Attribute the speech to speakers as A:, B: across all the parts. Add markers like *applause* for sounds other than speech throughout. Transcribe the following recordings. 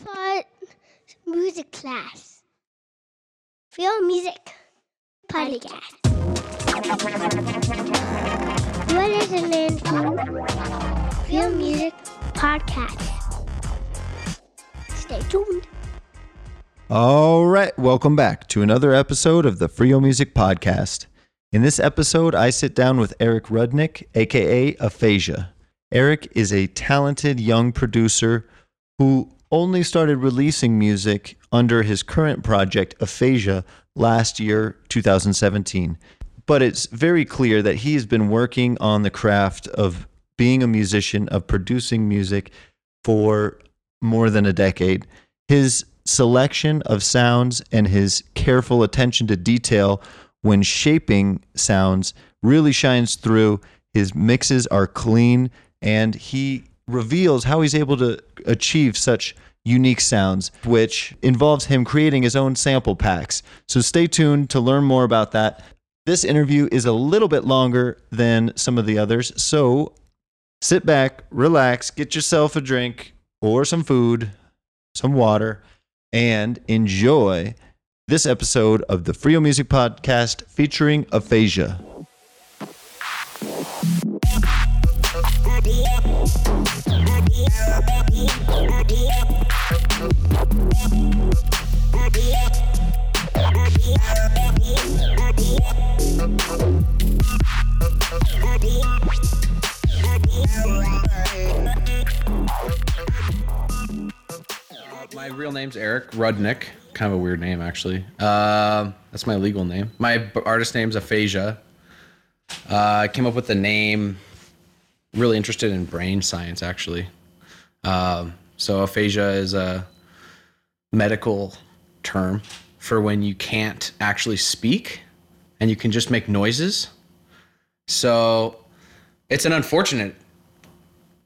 A: iPod music class. Real music podcast. You are listening to Real Music Podcast. Stay tuned.
B: All right, welcome back to another episode of the Freio Music Podcast. In this episode, I sit down with Aric Rudnick, aka Aphasia. Aric is a talented young producer who only started releasing music under his current project, Aphasia, last year, 2017. But it's very clear that he has been working on the craft of being a musician, of producing music for more than a decade. His selection of sounds and his careful attention to detail when shaping sounds really shines through. His mixes are clean, and he reveals how he's able to achieve such unique sounds, which involves him creating his own sample packs. So stay tuned to learn more about that. This interview is a little bit longer than some of the others, so sit back, relax, get yourself a drink or some food, some water, and enjoy this episode of the Freio Music Podcast featuring Aphasia.
C: My real name's Aric Rudnick. Kind of a weird name, actually. Um that's my legal name. My artist name's Aphasia. Uh, I came up with the name. Really interested in brain science, actually. Um, so aphasia is a medical term for when you can't actually speak and you can just make noises. So it's an unfortunate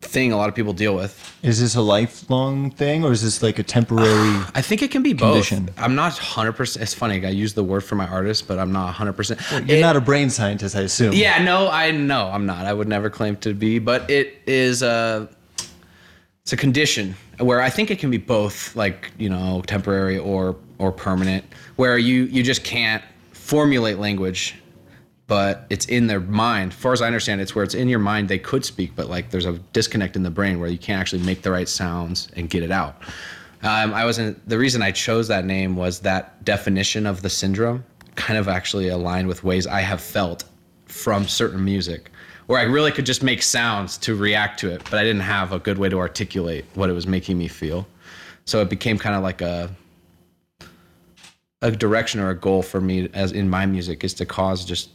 C: thing a lot of people deal with.
B: Is this a lifelong thing or is this like a temporary? *sighs*
C: I think it can be both. I'm not 100%. It's funny. I use the word for my artist, but I'm not 100%.
B: You're
C: It-
B: not a brain scientist, I assume.
C: Yeah, no, I know I'm not. I would never claim to be, but it is a it's a condition where I think it can be both, like you know, temporary or or permanent, where you you just can't formulate language, but it's in their mind. As far as I understand, it's where it's in your mind. They could speak, but like there's a disconnect in the brain where you can't actually make the right sounds and get it out. Um, I wasn't. The reason I chose that name was that definition of the syndrome kind of actually aligned with ways I have felt from certain music, where I really could just make sounds to react to it, but I didn't have a good way to articulate what it was making me feel. So it became kind of like a a direction or a goal for me as in my music is to cause just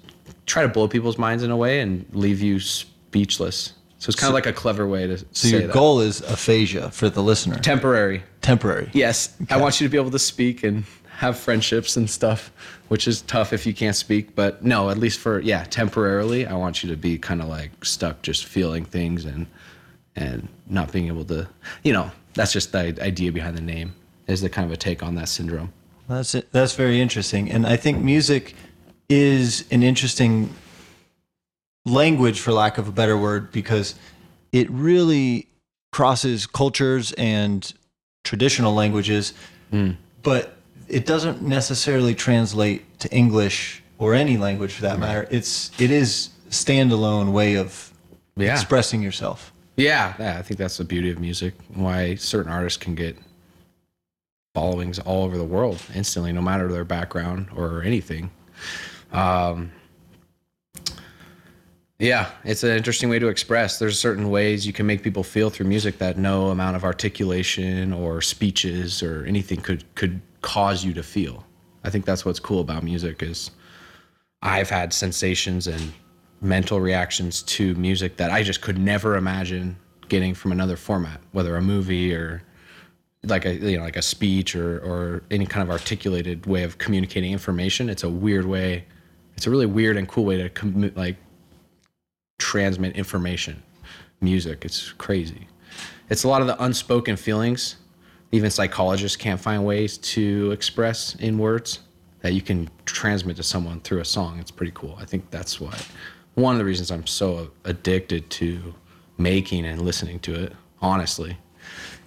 C: try to blow people's minds in a way and leave you speechless. So it's kind of like a clever way to
B: So your
C: that.
B: goal is aphasia for the listener.
C: temporary.
B: Temporary.
C: Yes, I want you to be able to speak and have friendships and stuff, which is tough if you can't speak. But no, at least for yeah, temporarily, I want you to be kind of like stuck, just feeling things and and not being able to, you know, that's just the idea behind the name. Is the kind of a take on that syndrome.
B: That's it. That's very interesting, and I think music is an interesting language, for lack of a better word, because it really crosses cultures and traditional languages, hmm. but it doesn't necessarily translate to English or any language for that matter. It's it is standalone way of
C: Yeah.
B: expressing yourself.
C: Yeah, yeah, I think that's the beauty of music. Why certain artists can get followings all over the world instantly, no matter their background or anything. Um, yeah, it's an interesting way to express. There's certain ways you can make people feel through music that no amount of articulation or speeches or anything could could cause you to feel. I think that's what's cool about music is I've had sensations and mental reactions to music that I just could never imagine getting from another format, whether a movie or like a you know like a speech or or any kind of articulated way of communicating information. It's a weird way. It's a really weird and cool way to commu- like transmit information. Music, it's crazy. It's a lot of the unspoken feelings. Even psychologists can't find ways to express in words that you can transmit to someone through a song. It's pretty cool. I think that's why one of the reasons I'm so addicted to making and listening to it, honestly.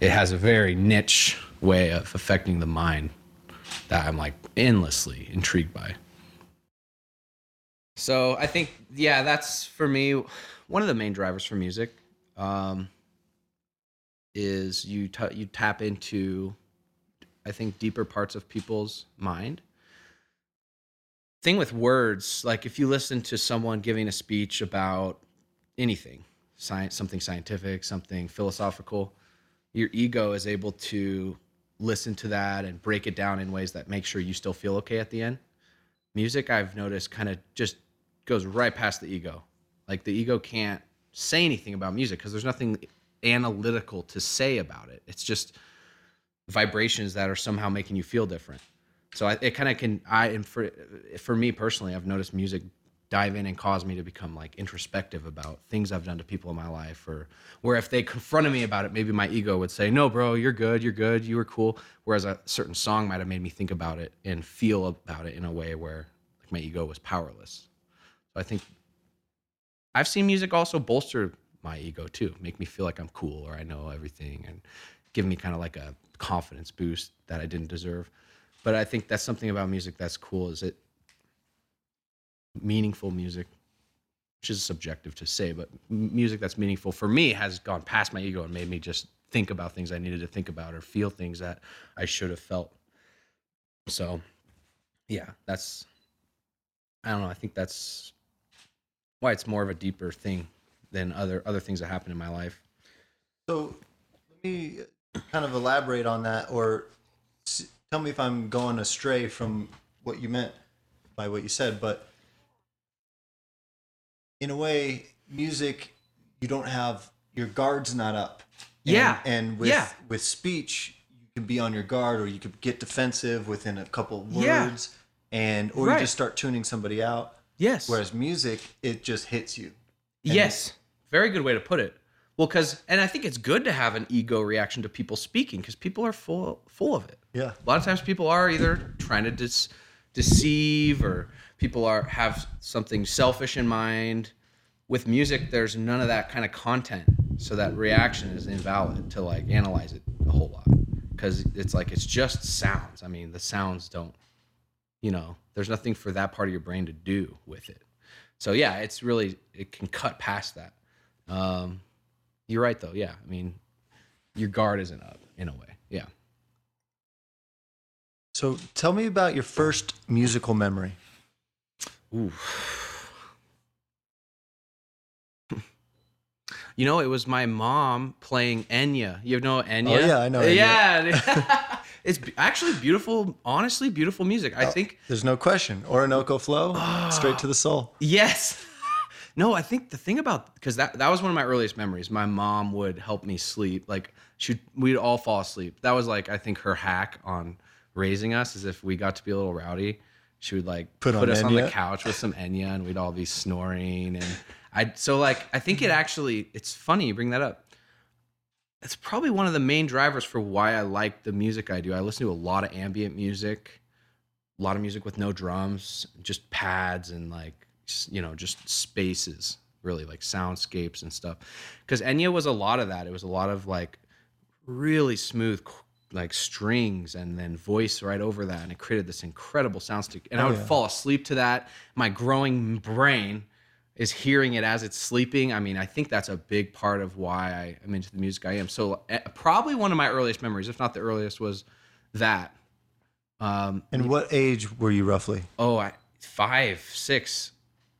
C: it has a very niche way of affecting the mind that I'm like endlessly intrigued by. So I think, yeah, that's for me one of the main drivers for music. Um, is you t- you tap into, I think, deeper parts of people's mind. Thing with words, like if you listen to someone giving a speech about anything, science, something scientific, something philosophical, your ego is able to listen to that and break it down in ways that make sure you still feel okay at the end. Music, I've noticed, kind of just goes right past the ego. Like the ego can't say anything about music because there's nothing analytical to say about it. It's just vibrations that are somehow making you feel different. So I, it kind of can. I and for for me personally, I've noticed music dive in and cause me to become like introspective about things I've done to people in my life, or where if they confronted me about it, maybe my ego would say, "No, bro, you're good, you're good, you were cool." Whereas a certain song might have made me think about it and feel about it in a way where like my ego was powerless. So I think I've seen music also bolster my ego too, make me feel like I'm cool or I know everything, and give me kind of like a confidence boost that I didn't deserve. But I think that's something about music that's cool. Is it meaningful music, which is subjective to say, but music that's meaningful for me has gone past my ego and made me just think about things I needed to think about or feel things that I should have felt. So, yeah, that's I don't know. I think that's why it's more of a deeper thing than other other things that happen in my life.
B: So let me kind of elaborate on that, or tell me if I'm going astray from what you meant by what you said. But in a way, music, you don't have your guard's not up. And-
C: Yeah.
B: and with
C: Yeah.
B: with speech, you can be on your guard, or you could get defensive within a couple
C: Yeah.
B: words, and or
C: Right.
B: you just start tuning somebody out.
C: Yes.
B: Whereas music, it just hits you. And-
C: yes. Very good way to put it. Well, because and I think it's good to have an ego reaction to people speaking because people are full full of it.
B: Yeah.
C: A lot of times people are either trying to dis- deceive or people are have something selfish in mind. With music, there's none of that kind of content, so that reaction is invalid to like analyze it a whole lot because it's like it's just sounds. I mean, the sounds don't, you know, there's nothing for that part of your brain to do with it. So yeah, it's really it can cut past that. Um, you're right though. Yeah, I mean, your guard isn't up in a way. Yeah.
B: So tell me about your first musical memory.
C: Ooh. *laughs* You know, it was my mom playing Enya. You know Enya?
B: Oh, yeah, I know *laughs* Enya.
C: Yeah. *laughs* it's actually beautiful, honestly, beautiful music. I oh, think,
B: There's no question. Orinoco Flow, straight to the soul.
C: yes. *laughs* no, I think the thing about, because that, that was one of my earliest memories. My mom would help me sleep. Like, she we'd all fall asleep. That was like, I think her hack on raising us is if we got to be a little rowdy, she would like
B: Put
C: put,
B: on
C: us on the
B: Enya?
C: couch with some Enya and we'd all be snoring. And I, so like, I think it actually, it's funny you bring that up. It's probably one of the main drivers for why I like the music I do. I listen to a lot of ambient music, a lot of music with no drums, just pads and like, you know, just spaces, really like soundscapes and stuff. Because Enya was a lot of that. It was a lot of like really smooth like strings and then voice right over that and it created this incredible soundscape and i
B: Oh,
C: would
B: yeah.
C: fall asleep to that my growing brain is hearing it as it's sleeping. I mean i think that's a big part of why I, i'm into the music i am. So uh, probably one of my earliest memories if not the earliest was that. Um
B: And what age were you roughly?
C: oh I, five six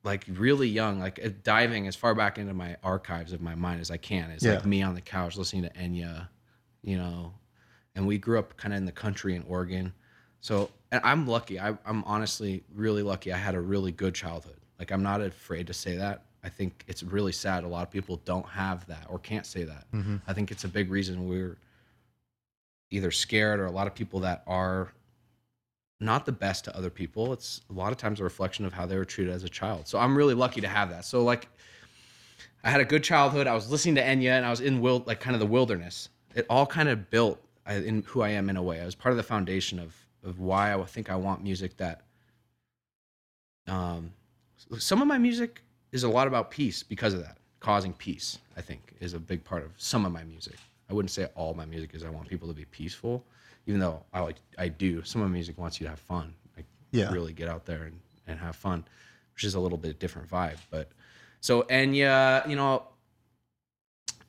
C: like really young like uh, diving as far back into my archives of my mind as i can. It's like me on the couch listening to enya you know. And we grew up kind of in the country in oregon. So and i'm lucky. I, i'm honestly really lucky. I had a really good childhood like i'm not afraid to say that i think it's really sad a lot of people don't have that or can't say that i think it's a big reason we're either scared or a lot of people that are not the best to other people. It's a lot of times a reflection of how they were treated as a child. So I'm really lucky to have that. So like I had a good childhood. I was listening to Enya and I was in wild like kind of the wilderness. It all kind of built in who I am in a way. I was part of the foundation of of why I think I want music that um some of my music is a lot about peace because of that. Causing peace, I think, is a big part of some of my music. I wouldn't say all my music is I want people to be peaceful, even though I like I do. Some of my music wants you to have fun, like
B: Yeah.
C: really get out there and, and have fun, which is a little bit different vibe. But so Enya, you know,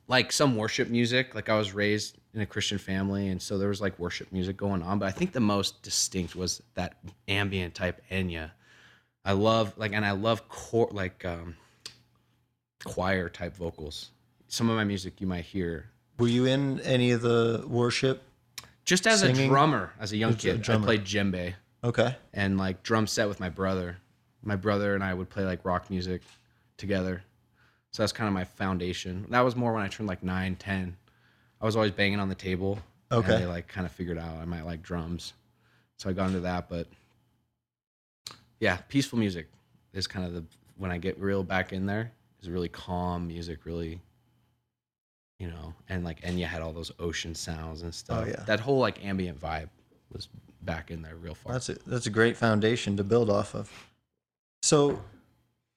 C: like some worship music. Like I was raised in a Christian family, and so there was like worship music going on. But I think the most distinct was that ambient type Enya. I love like, and I love core like um, choir type vocals. Some of my music you might hear
B: Were you in any of the worship?
C: just as
B: Singing?
C: a drummer, as a young
B: As a
C: kid. I played djembe
B: Okay.
C: and like drum set with my brother. My brother and I would play like rock music together. So that's kind of my foundation. That was more when I turned like nine, ten. I was always banging on the table.
B: Okay.
C: And they like kind of figured out I might like drums. So I got into that. But yeah, peaceful music is kind of the, when I get real back in there, is really calm music, really, you know, and like Enya had all those ocean sounds and stuff.
B: Oh, yeah.
C: That whole like ambient vibe was back in there real far.
B: That's a, that's a great foundation to build off of. So,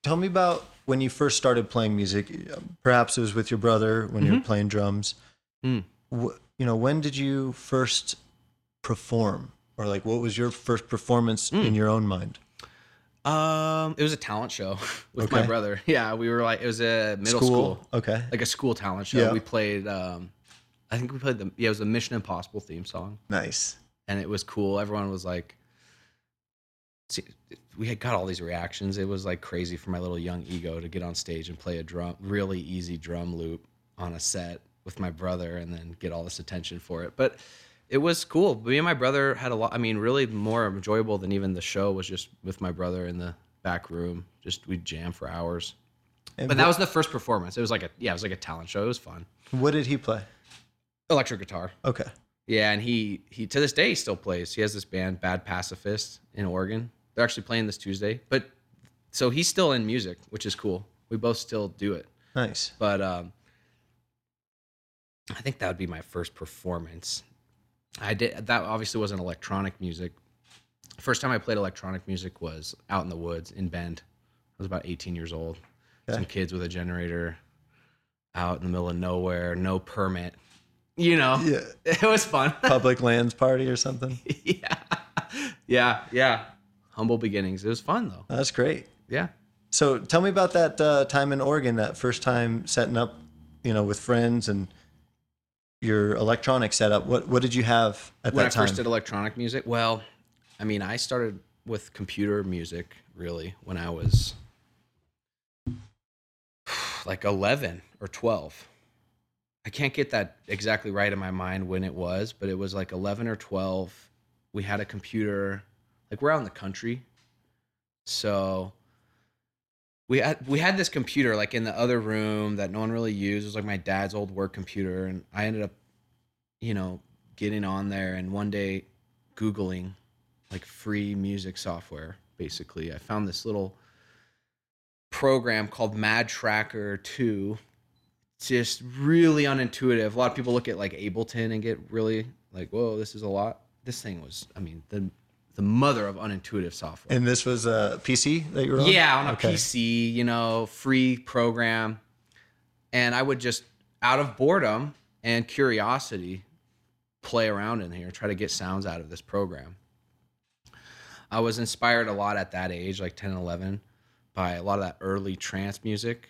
B: tell me about when you first started playing music. Perhaps it was with your brother when you were playing drums.
C: Mm.
B: Wh- you know, when did you first perform, or like what was your first performance
C: Mm.
B: in your own mind?
C: Um, it was a talent show *laughs* with my brother. Yeah, we were like it was a middle school,
B: Okay.
C: like a school talent show.
B: Yeah.
C: We played. Um, I think we played the yeah, it was a Mission Impossible theme song,
B: Nice.
C: and it was cool. Everyone was like, see, we had got all these reactions. It was like crazy for my little young ego to get on stage and play a drum, really easy drum loop on a set with my brother, and then get all this attention for it. But it was cool. Me and my brother had a lot. I mean, really more enjoyable than even the show was just with my brother in the back room. Just we'd jam for hours.
B: And
C: But that was the first performance. It was like a yeah, it was like a talent show. It was fun.
B: what did he play?
C: Electric guitar.
B: Okay.
C: Yeah, and he he to this day he still plays. He has this band Bad Pacifist in Oregon. They're actually playing this Tuesday. But so he's still in music, which is cool. We both still do it.
B: Nice.
C: But um I think that would be my first performance. I did that obviously wasn't electronic music. First time I played electronic music was out in the woods in Bend. I was about 18 years old. Some kids with a generator out in the middle of nowhere, no permit. You know,
B: Yeah. *laughs*
C: it was fun. *laughs*
B: Public lands party or something. *laughs*
C: yeah, yeah, yeah. Humble beginnings. It was fun though.
B: That's great.
C: Yeah.
B: So tell me about that uh, time in Oregon, that first time setting up, you know, with friends and your electronic setup. What what did you have at
C: when
B: that
C: I
B: time?
C: first did electronic music, well, I mean, I started with computer music really when I was *sighs* like 11 or 12. I can't get that exactly right in my mind when it was, but it was like 11 or 12. We had a computer, like we're out in the country. So we had we had this computer like in the other room that no one really used. It was like my dad's old work computer and I ended up you know, getting on there and one day Googling like free music software, basically. I found this little program called MadTracker 2. Just really unintuitive. A lot of people look at like Ableton and get really like, whoa, this is a lot. This thing was, I mean, the the mother of unintuitive software.
B: and this was a PC that you were on?
C: Yeah, on a
B: Okay.
C: PC, you know, free program. And I would just, out of boredom and curiosity, play around in here, try to get sounds out of this program. I was inspired a lot at that age, like 10 and 11, by a lot of that early trance music,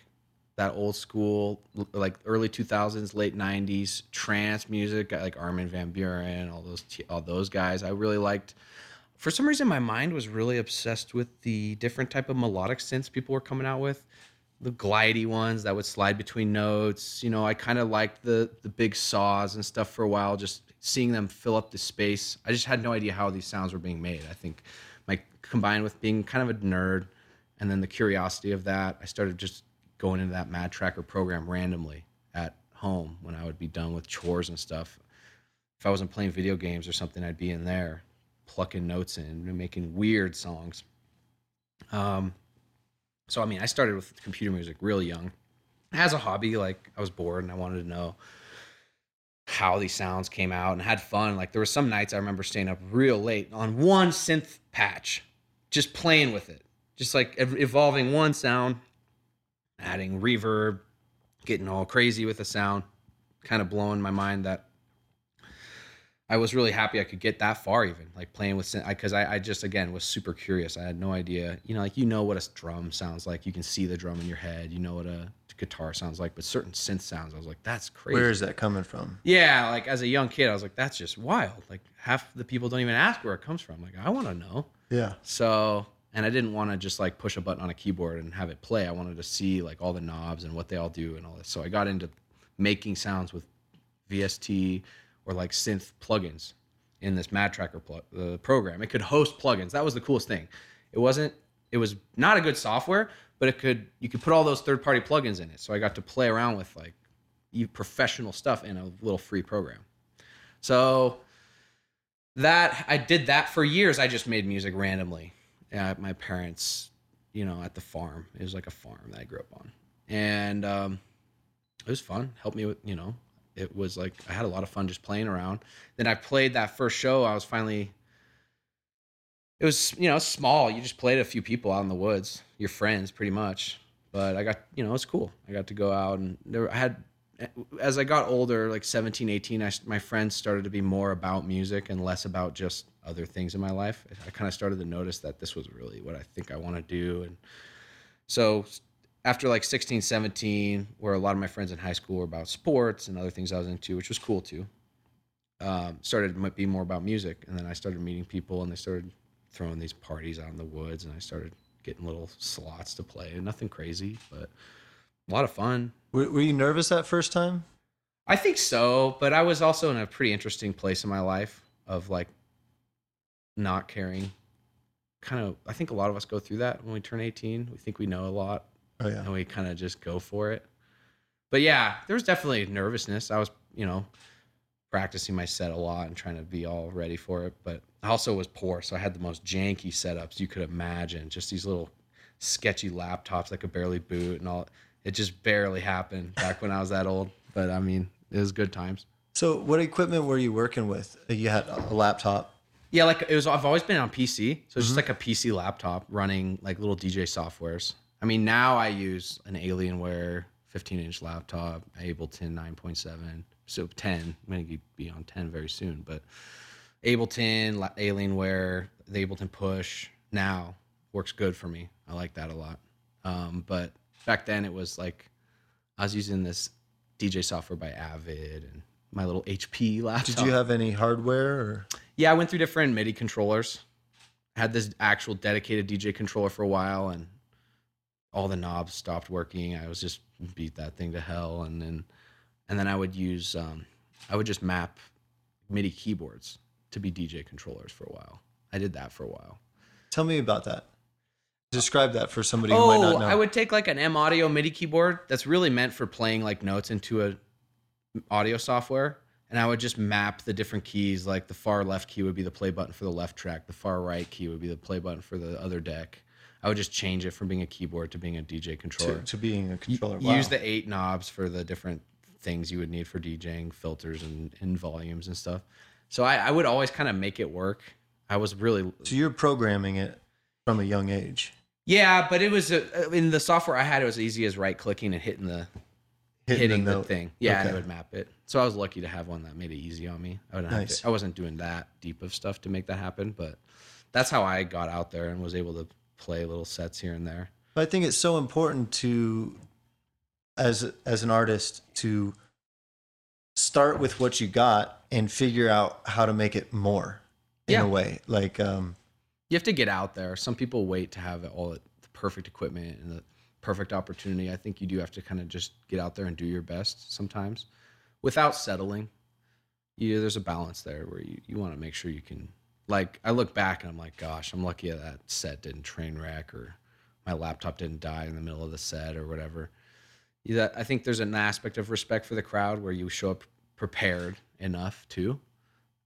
C: that old school, like early 2000s, late 90s trance music, like Armin van Buuren, all those, all those guys. I really liked for some reason my mind was really obsessed with the different type of melodic synths people were coming out with. The glidey ones that would slide between notes. You know i kind of liked the the big saws and stuff for a while just seeing them fill up the space. I just had no idea how these sounds were being made. I think my combined with being kind of a nerd and then the curiosity of that i started just going into that MadTracker program randomly at home when i would be done with chores and stuff. If i wasn't playing video games or something i'd be in there plucking notes in and making weird songs. Um, so I mean, I started with computer music really young, as a hobby. Like I was bored and I wanted to know how these sounds came out and had fun. Like there were some nights I remember staying up real late on one synth patch, just playing with it, just like ev- evolving one sound, adding reverb, getting all crazy with the sound, kind of blowing my mind that I was really happy I could get that far, even like playing with synths. because I, I just again was super curious. I had no idea, you know, like you know what a drum sounds like, you can see the drum in your head, you know what a guitar sounds like, but certain synth sounds, I was like, that's crazy.
B: Where is that coming from?
C: Yeah, like as a young kid, I was like, that's just wild. Like half the people don't even ask where it comes from. Like I want to know.
B: Yeah.
C: So, and I didn't want to just like push a button on a keyboard and have it play. I wanted to see like all the knobs and what they all do and all this. So I got into making sounds with VST or like synth plugins in this MadTracker pl- uh, program. It could host plugins. That was the coolest thing. It wasn't. It was not a good software, but it could. You could put all those third party plugins in it. So I got to play around with like professional stuff in a little free program. So that I did that for years. I just made music randomly at my parents, you know, at the farm. It was like a farm that I grew up on, and um, it was fun. Helped me with you know it was like I had a lot of fun just playing around. Then I played that first show. I was finally. It was you know small. You just played a few people out in the woods, your friends pretty much. But I got you know it's cool. I got to go out and there I had as I got older, like 17, 18, I, my friends started to be more about music and less about just other things in my life. I kind of started to notice that this was really what I think I want to do. And so after like 16, 17, where a lot of my friends in high school were about sports and other things I was into, which was cool too, um, started might be more about music. And then I started meeting people and they started throwing these parties out in the woods and I started getting little slots to play. And nothing crazy, but a lot of fun.
B: Were, were you nervous that first time?
C: I think so, but I was also in a pretty interesting place in my life of like not caring. Kind of, I think a lot of us go through that when we turn 18. We think we know a lot
B: Oh yeah.
C: and we kind of just go for it. But yeah, there was definitely nervousness. I was, you know, practicing my set a lot and trying to be all ready for it. But I also was poor, so I had the most janky setups you could imagine. Just these little sketchy laptops that could barely boot and all. It just barely happened back when I was that old. But I mean, it was good times.
B: So, what equipment were you working with? You had a laptop.
C: Yeah, like it was. I've always been on PC, so it's just mm-hmm. like a PC laptop running like little DJ softwares. I mean, now I use an Alienware 15 inch laptop, Ableton 9.7, so 10. I'm going to be on 10 very soon, but Ableton, Alienware, the Ableton Push now works good for me. I like that a lot. Um, but back then it was like I was using this DJ software by Avid and my little HP laptop.
B: Did you have any hardware or?
C: Yeah, I went through different MIDI controllers. I had this actual dedicated DJ controller for a while, and all the knobs stopped working. I was just beat that thing to hell, and then and then I would use um, I would just map MIDI keyboards to be DJ controllers for a while. I did that for a while.
B: Tell me about that. Describe that for somebody who might not
C: Oh,
B: know.
C: I would take like an M Audio MIDI keyboard that's really meant for playing like notes into a audio software, and I would just map the different keys. Like the far left key would be the play button for the left track. The far right key would be the play button for the other deck. I would just change it from being a keyboard to being a DJ controller.
B: to, to being a controller.
C: Use the eight knobs for the different things you would need for DJing, filters and, and volumes and stuff. So I, I would always kind of make it work. I was really
B: So you're programming it from a young age,
C: yeah, but it was uh, in the software I had. It was easy as right clicking and hitting the hitting, the,
B: note.
C: thing. Yeah, and it would map it. So I was lucky to have one that made it easy on me. I,
B: Nice.
C: to, I wasn't doing that deep of stuff to make that happen, but that's how I got out there and was able to play little sets here and there.
B: But I think it's so important to, as as an artist, to start with what you got and figure out how to make it more. In
C: Yeah.
B: a way, like um,
C: You have to get out there. Some people wait to have all the perfect equipment and the perfect opportunity. I think you do have to kind of just get out there and do your best sometimes without settling. You, there's a balance there where you, you want to make sure you can. Like, I look back and I'm like, gosh, I'm lucky that set didn't train wreck or my laptop didn't die in the middle of the set or whatever. Yeah, I think there's an aspect of respect for the crowd where you show up prepared enough too.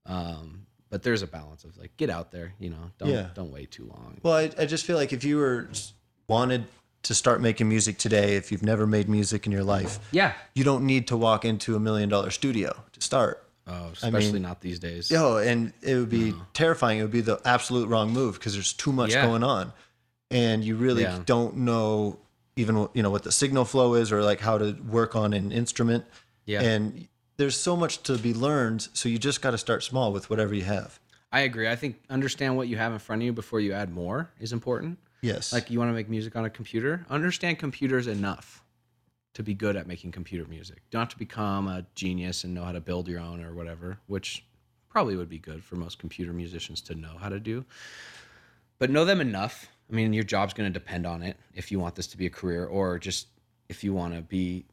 C: Um, but there's a balance of like, get out there, you know, don't
B: Yeah.
C: don't wait too long.
B: Well, I, I just feel like if you were wanted to start making music today, if you've never made music in your life,
C: Yeah.
B: you don't need to walk into a million dollar studio to start.
C: Oh, especially
B: mean-
C: not these days.
B: Yo, and it would be terrifying. It would be the absolute wrong move because there's too much
C: Yeah.
B: going on, and you really
C: Yeah.
B: don't know even you know what the signal flow is or like how to work on an instrument.
C: Yeah.
B: And there's so much to be learned, so you just got to start small with whatever you have.
C: I agree. I think understand what you have in front of you before you add more is important.
B: Yes.
C: Like you want to make music on a computer, understand computers enough to be good at making computer music. Have to become a genius and know how to build your own or whatever, which probably would be good for most computer musicians to know how to do. But know them enough. I mean, your job's going to depend on it if you want this to be a career or just if you want to be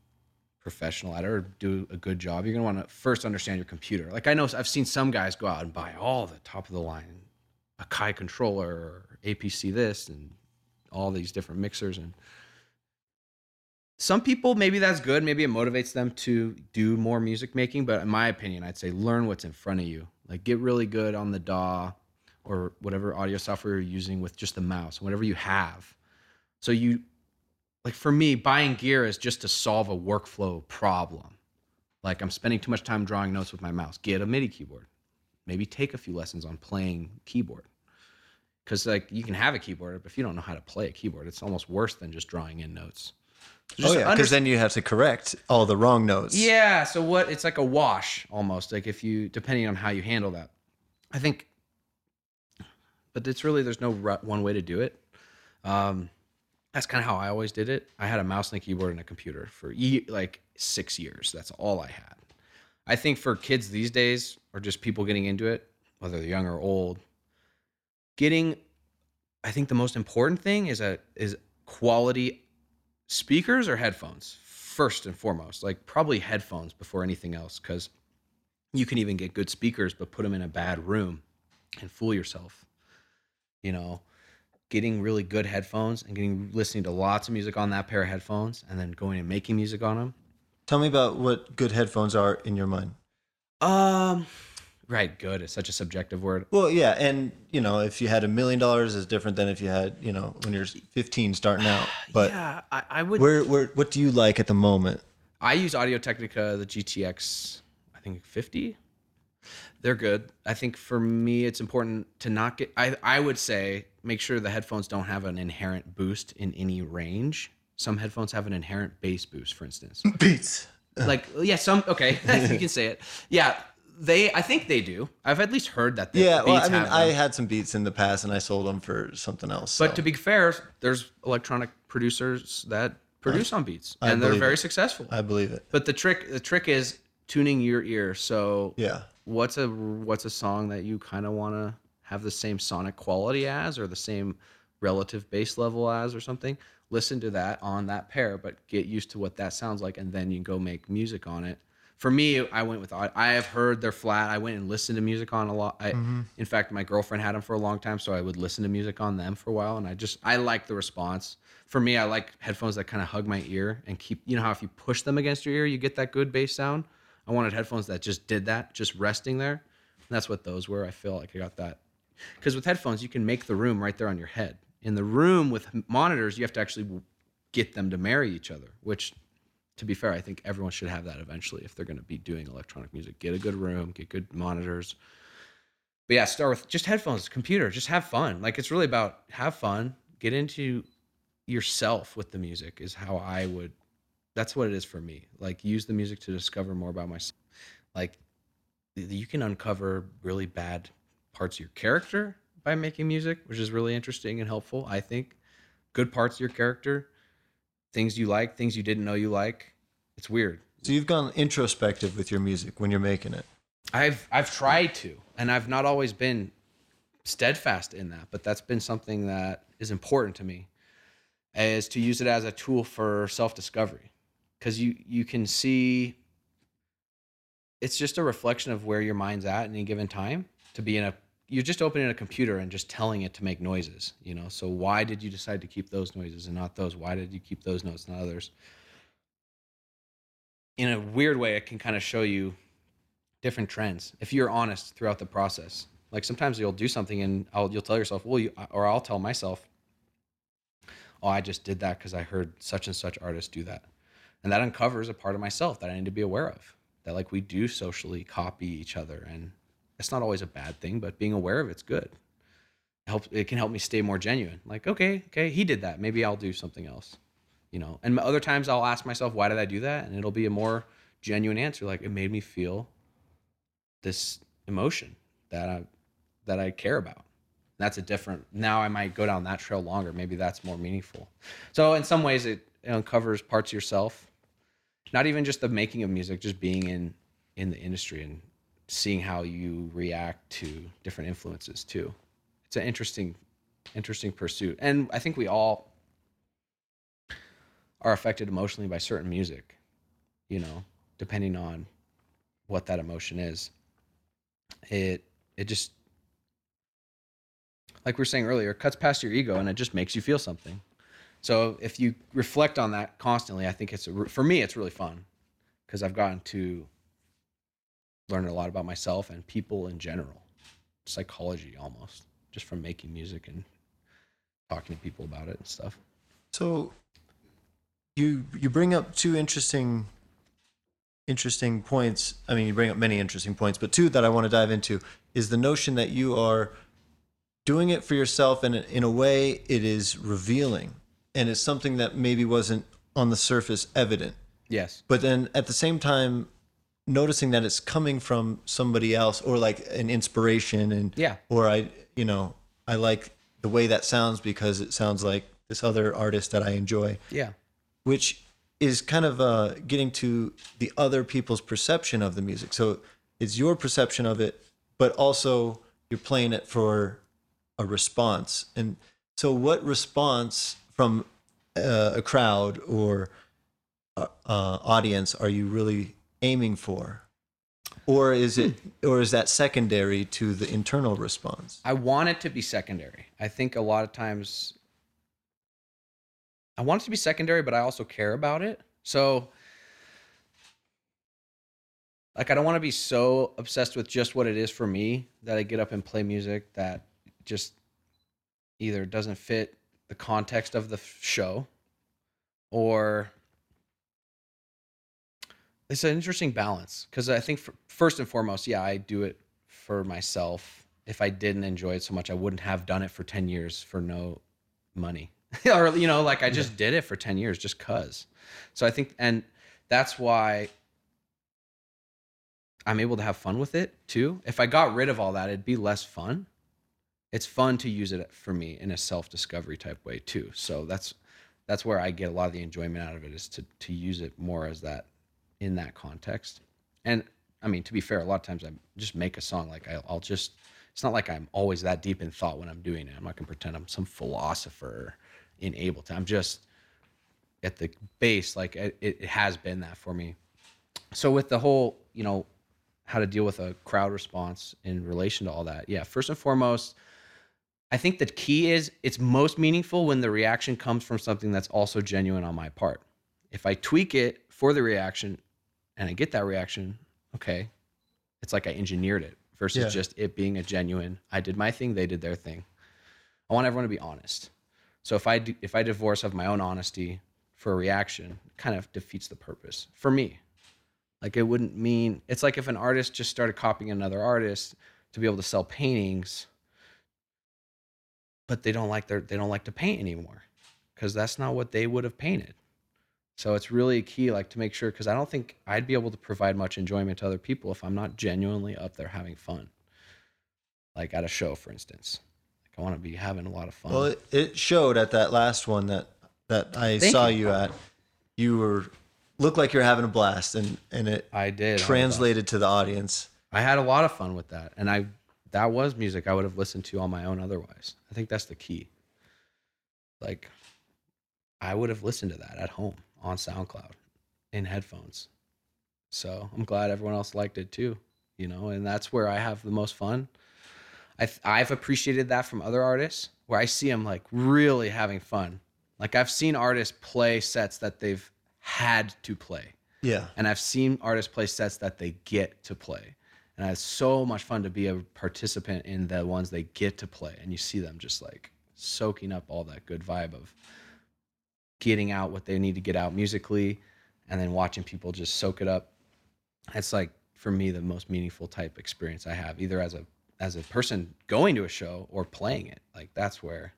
C: professional at it or do a good job, you're going to want to first understand your computer. Like I know I've seen some guys go out and buy all the top of the line Akai controller or APC this and all these different mixers and some people maybe that's good maybe it motivates them to do more music making but in my opinion i'd say learn what's in front of you. Like get really good on the daw or whatever audio software you're using with just the mouse whatever you have. So you like for me buying gear is just to solve a workflow problem. Like i'm spending too much time drawing notes with my mouse. Get a midi keyboard. Maybe take a few lessons on playing keyboard. Because like you can have a keyboard but if you don't know how to play a keyboard it's almost worse than just drawing in notes So
B: oh
C: just
B: yeah,
C: under-
B: because then you have to correct all the wrong notes.
C: yeah. So what? It's like a wash almost. Like if you, depending on how you handle that, I think. But it's really there's no one way to do it. Um, that's kind of how I always did it. I had a mouse and a keyboard and a computer for ye- like six years. That's all I had. I think for kids these days, or just people getting into it, whether they're young or old, getting, I think the most important thing is a is quality speakers or headphones? First and foremost like probably headphones before anything else because you can even get good speakers but put them in a bad room and fool yourself. You know getting really good headphones and getting listening to lots of music on that pair of headphones and then going and making music on them
B: Tell me about what good headphones are in your mind.
C: um right good it's such a subjective word
B: Well, yeah, and you know, if you had a million dollars, is different than if you had, you know, when you're 15 starting out. *sighs* But
C: yeah I, I would
B: where, where, what do you like at the moment?
C: I use Audio Technica, the GTX, I think 50. They're good. I think for me, it's important to not get, I, I would say, make sure the headphones don't have an inherent boost in any range. Some headphones have an inherent bass boost, for instance. *laughs*
B: Beats.
C: like, yeah, some, okay, *laughs* you can say it. Yeah, they, I think they do. I've at least heard that. the
B: Yeah, well, I mean, I had some beats in the past, and I sold them for something else.
C: But to be fair, there's electronic producers that produce on beats,
B: I
C: and they're very
B: it.
C: successful.
B: I believe it.
C: But the trick, the trick is tuning your ear. So
B: Yeah.
C: what's a what's a song that you kind of want to have the same sonic quality as or the same relative bass level as or something listen to that on that pair but get used to what that sounds like and then you go make music on it for me i went with i have heard they're flat i went and listened to music on a lot I, mm-hmm. in fact my girlfriend had them for a long time so i would listen to music on them for a while and i just i like the response for me i like headphones that kind of hug my ear and keep you know how if you push them against your ear you get that good bass sound I wanted headphones that just did that, just resting there. And that's what those were. I feel like I got that. Because with headphones, you can make the room right there on your head. In the room with monitors, you have to actually get them to marry each other, which, to be fair, I think everyone should have that eventually if they're going to be doing electronic music. Get a good room, get good monitors. But yeah, start with just headphones, computer, just have fun. Like it's really about have fun, get into yourself with the music, is how I would that's what it is for me. Like use the music to discover more about myself. Like you can uncover really bad parts of your character by making music, which is really interesting and helpful, I think. Good parts of your character, things you like, things you didn't know you like. It's weird.
B: So you've gone introspective with your music when you're making it.
C: I've I've tried to, and I've not always been steadfast in that, but that's been something that is important to me, is to use it as a tool for self discovery, because you you can see. It's just a reflection of where your mind's at in any given time. To be in a, you're just opening a computer and just telling it to make noises. You know, so why did you decide to keep those noises and not those? Why did you keep those notes and not others? In a weird way, it can kind of show you different trends if you're honest throughout the process. Like sometimes you'll do something and I'll, you'll tell yourself, well, you, or I'll tell myself, oh, I just did that because I heard such and such artist do that, and that uncovers a part of myself that I need to be aware of. That like we do socially copy each other, and it's not always a bad thing, but being aware of it's good. It helps. It can help me stay more genuine. Like, okay, okay, he did that. Maybe I'll do something else. You know. And other times I'll ask myself, why did I do that? And it'll be a more genuine answer. Like it made me feel this emotion that I that I care about. That's a different. Now I might go down that trail longer. Maybe that's more meaningful. So in some ways, it, it uncovers parts of yourself. Not even just the making of music, just being in in the industry and seeing how you react to different influences too. It's an interesting interesting pursuit. And I think we all are affected emotionally by certain music, you know, depending on what that emotion is. It it just like we were saying earlier, cuts past your ego and it just makes you feel something. So if you reflect on that constantly, I think it's a, for me it's really fun because I've gotten to learn a lot about myself and people in general, psychology almost, just from making music and talking to people about it and stuff.
B: So you you bring up two interesting interesting points. I mean, you bring up many interesting points, but two that I want to dive into is the notion that you are doing it for yourself and in a way it is revealing and it's something that maybe wasn't on the surface evident.
C: Yes.
B: But then at the same time noticing that it's coming from somebody else or like an inspiration and
C: Yeah.
B: or I you know, I like the way that sounds because it sounds like this other artist that I enjoy,
C: Yeah.
B: which is kind of uh, getting to the other people's perception of the music. So it's your perception of it, but also you're playing it for a response. And so, what response from uh, a crowd or uh, uh, audience are you really aiming for? Or is it, or is that secondary to the internal response?
C: I want it to be secondary. I think a lot of times I want it to be secondary, but I also care about it. So like I don't want to be so obsessed with just what it is for me that I get up and play music that just either doesn't fit the context of the show or it's an interesting balance because I think for, first and foremost, yeah, I do it for myself. If I didn't enjoy it so much, I wouldn't have done it for 10 years for no money. *laughs* or, you know, like I just did it for 10 years just cuz. So I think, and that's why I'm able to have fun with it too. If I got rid of all that, it'd be less fun. It's fun to use it for me in a self-discovery type way too. So that's that's where I get a lot of the enjoyment out of it is to to use it more as that in that context. And I mean, to be fair, a lot of times I just make a song like I'll, I'll just. It's not like I'm always that deep in thought when I'm doing it. I'm not gonna pretend I'm some philosopher in Ableton. I'm just at the base, like it, it has been that for me. So with the whole, you know, how to deal with a crowd response in relation to all that, yeah. First and foremost, I think the key is it's most meaningful when the reaction comes from something that's also genuine on my part. If I tweak it for the reaction and I get that reaction, okay, it's like I engineered it versus
B: Yeah.
C: just it being a genuine, I did my thing, they did their thing. I want everyone to be honest. So if I do, if I divorce of my own honesty for a reaction, it kind of defeats the purpose for me. Like it wouldn't mean it's like if an artist just started copying another artist to be able to sell paintings but they don't like their they don't like to paint anymore because that's not what they would have painted so it's really key like to make sure because i don't think i'd be able to provide much enjoyment to other people if i'm not genuinely up there having fun like at a show for instance like i want to be having a lot of fun
B: Well, it, it showed at that last one that that I
C: Thank
B: saw
C: you.
B: you. at. You were looked like you're having a blast, and and it
C: i did
B: translated to the audience.
C: I had a lot of fun with that, and I that was music I would have listened to on my own otherwise. I think that's the key. Like, I would have listened to that at home on SoundCloud in headphones. So I'm glad everyone else liked it too, you know, and that's where I have the most fun. I I've appreciated that from other artists where I see them like really having fun. Like I've seen artists play sets that they've had to play
B: Yeah,
C: and I've seen artists play sets that they get to play. And it's so much fun to be a participant in the ones they get to play. And you see them just like soaking up all that good vibe of getting out what they need to get out musically and then watching people just soak it up. It's like for me the most meaningful type experience I have, either as a as a person going to a show or playing it. Like that's where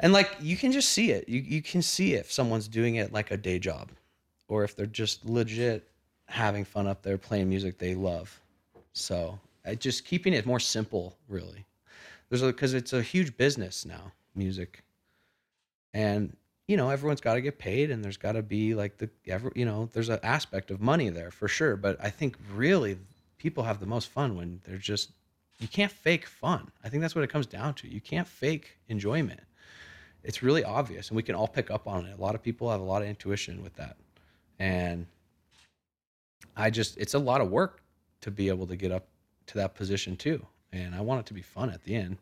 C: and like you can just see it. You you can see if someone's doing it like a day job or if they're just legit having fun up there playing music they love. So I just keeping it more simple, really. There's because it's a huge business now, music, and you know everyone's got to get paid, and there's got to be like the ever you know there's an aspect of money there for sure. But I think really people have the most fun when they're just you can't fake fun. I think that's what it comes down to. You can't fake enjoyment. It's really obvious, and we can all pick up on it. A lot of people have a lot of intuition with that, and I just it's a lot of work to be able to get up to that position too. And I want it to be fun at the end.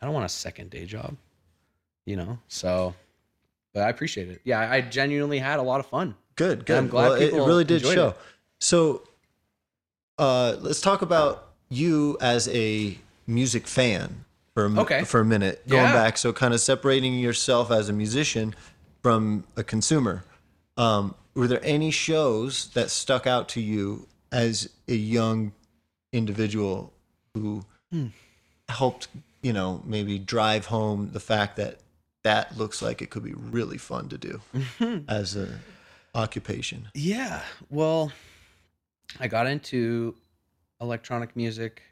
C: I don't want a second day job, you know. So, but I appreciate it. Yeah, I genuinely had a lot of fun.
B: Good, good.
C: I'm glad
B: well, it
C: people
B: really did show.
C: it.
B: So, uh, let's talk about you as a music fan for a,
C: Okay.
B: for a minute. Going
C: Yeah.
B: back, so kind of separating yourself as a musician from a consumer. Um, were there any shows that stuck out to you as a young individual who
C: Hmm.
B: helped, you know, maybe drive home the fact that that looks like it could be really fun to do mm-hmm. as a occupation?
C: Yeah. Well, I got into electronic music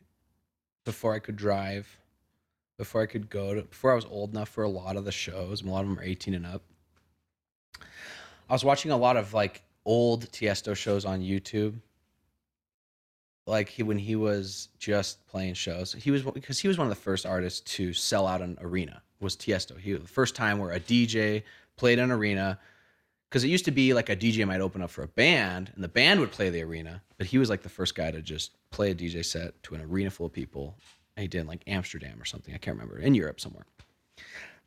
C: before I could drive, before I could go to, before I was old enough for a lot of the shows. and A lot of them are 18 and up. I was watching a lot of like old Tiesto shows on YouTube. Like he, when he was just playing shows, he was because he was one of the first artists to sell out an arena. Was Tiesto? He was the first time where a DJ played an arena because it used to be like a DJ might open up for a band and the band would play the arena, but he was like the first guy to just play a DJ set to an arena full of people. And he did like Amsterdam or something. I can't remember in Europe somewhere.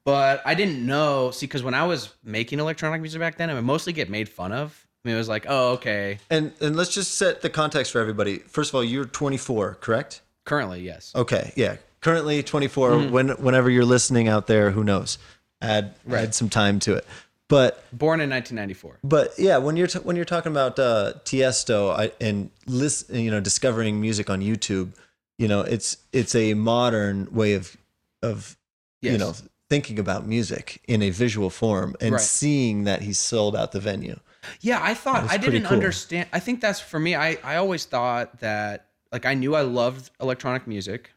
C: But I didn't know. See, because when I was making electronic music back then, I would mostly get made fun of. I mean, it was like, oh, okay.
B: And and let's just set the context for everybody. First of all, you're 24, correct?
C: Currently, yes.
B: Okay, yeah. Currently 24.
C: Mm-hmm.
B: When whenever you're listening out there, who knows? Add add some time to it. But
C: Born in 1994.
B: but yeah, when you're t- when you're talking about uh, Tiesto I, and list, you know, discovering music on YouTube, you know, it's it's a modern way of of you know thinking about music in a visual form and
C: Right.
B: seeing that he sold out the venue.
C: Yeah, I thought I didn't
B: cool.
C: understand. I think that's for me. I I always thought that like I knew I loved electronic music,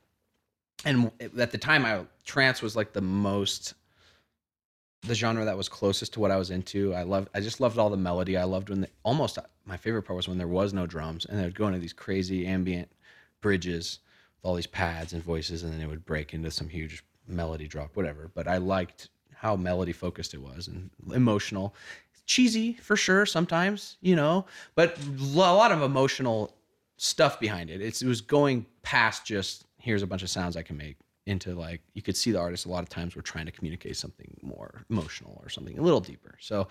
C: and at the time, I trance was like the most the genre that was closest to what I was into. I loved. I just loved all the melody. I loved when the, almost uh, my favorite part was when there was no drums and they'd go into these crazy ambient bridges with all these pads and voices, and then it would break into some huge melody drop, whatever. But I liked how melody focused it was and emotional cheesy for sure sometimes you know but a lot of emotional stuff behind it. It's, it was going past just here's a bunch of sounds i can make into like you could see the artist a lot of times were trying to communicate something more emotional or something a little deeper. So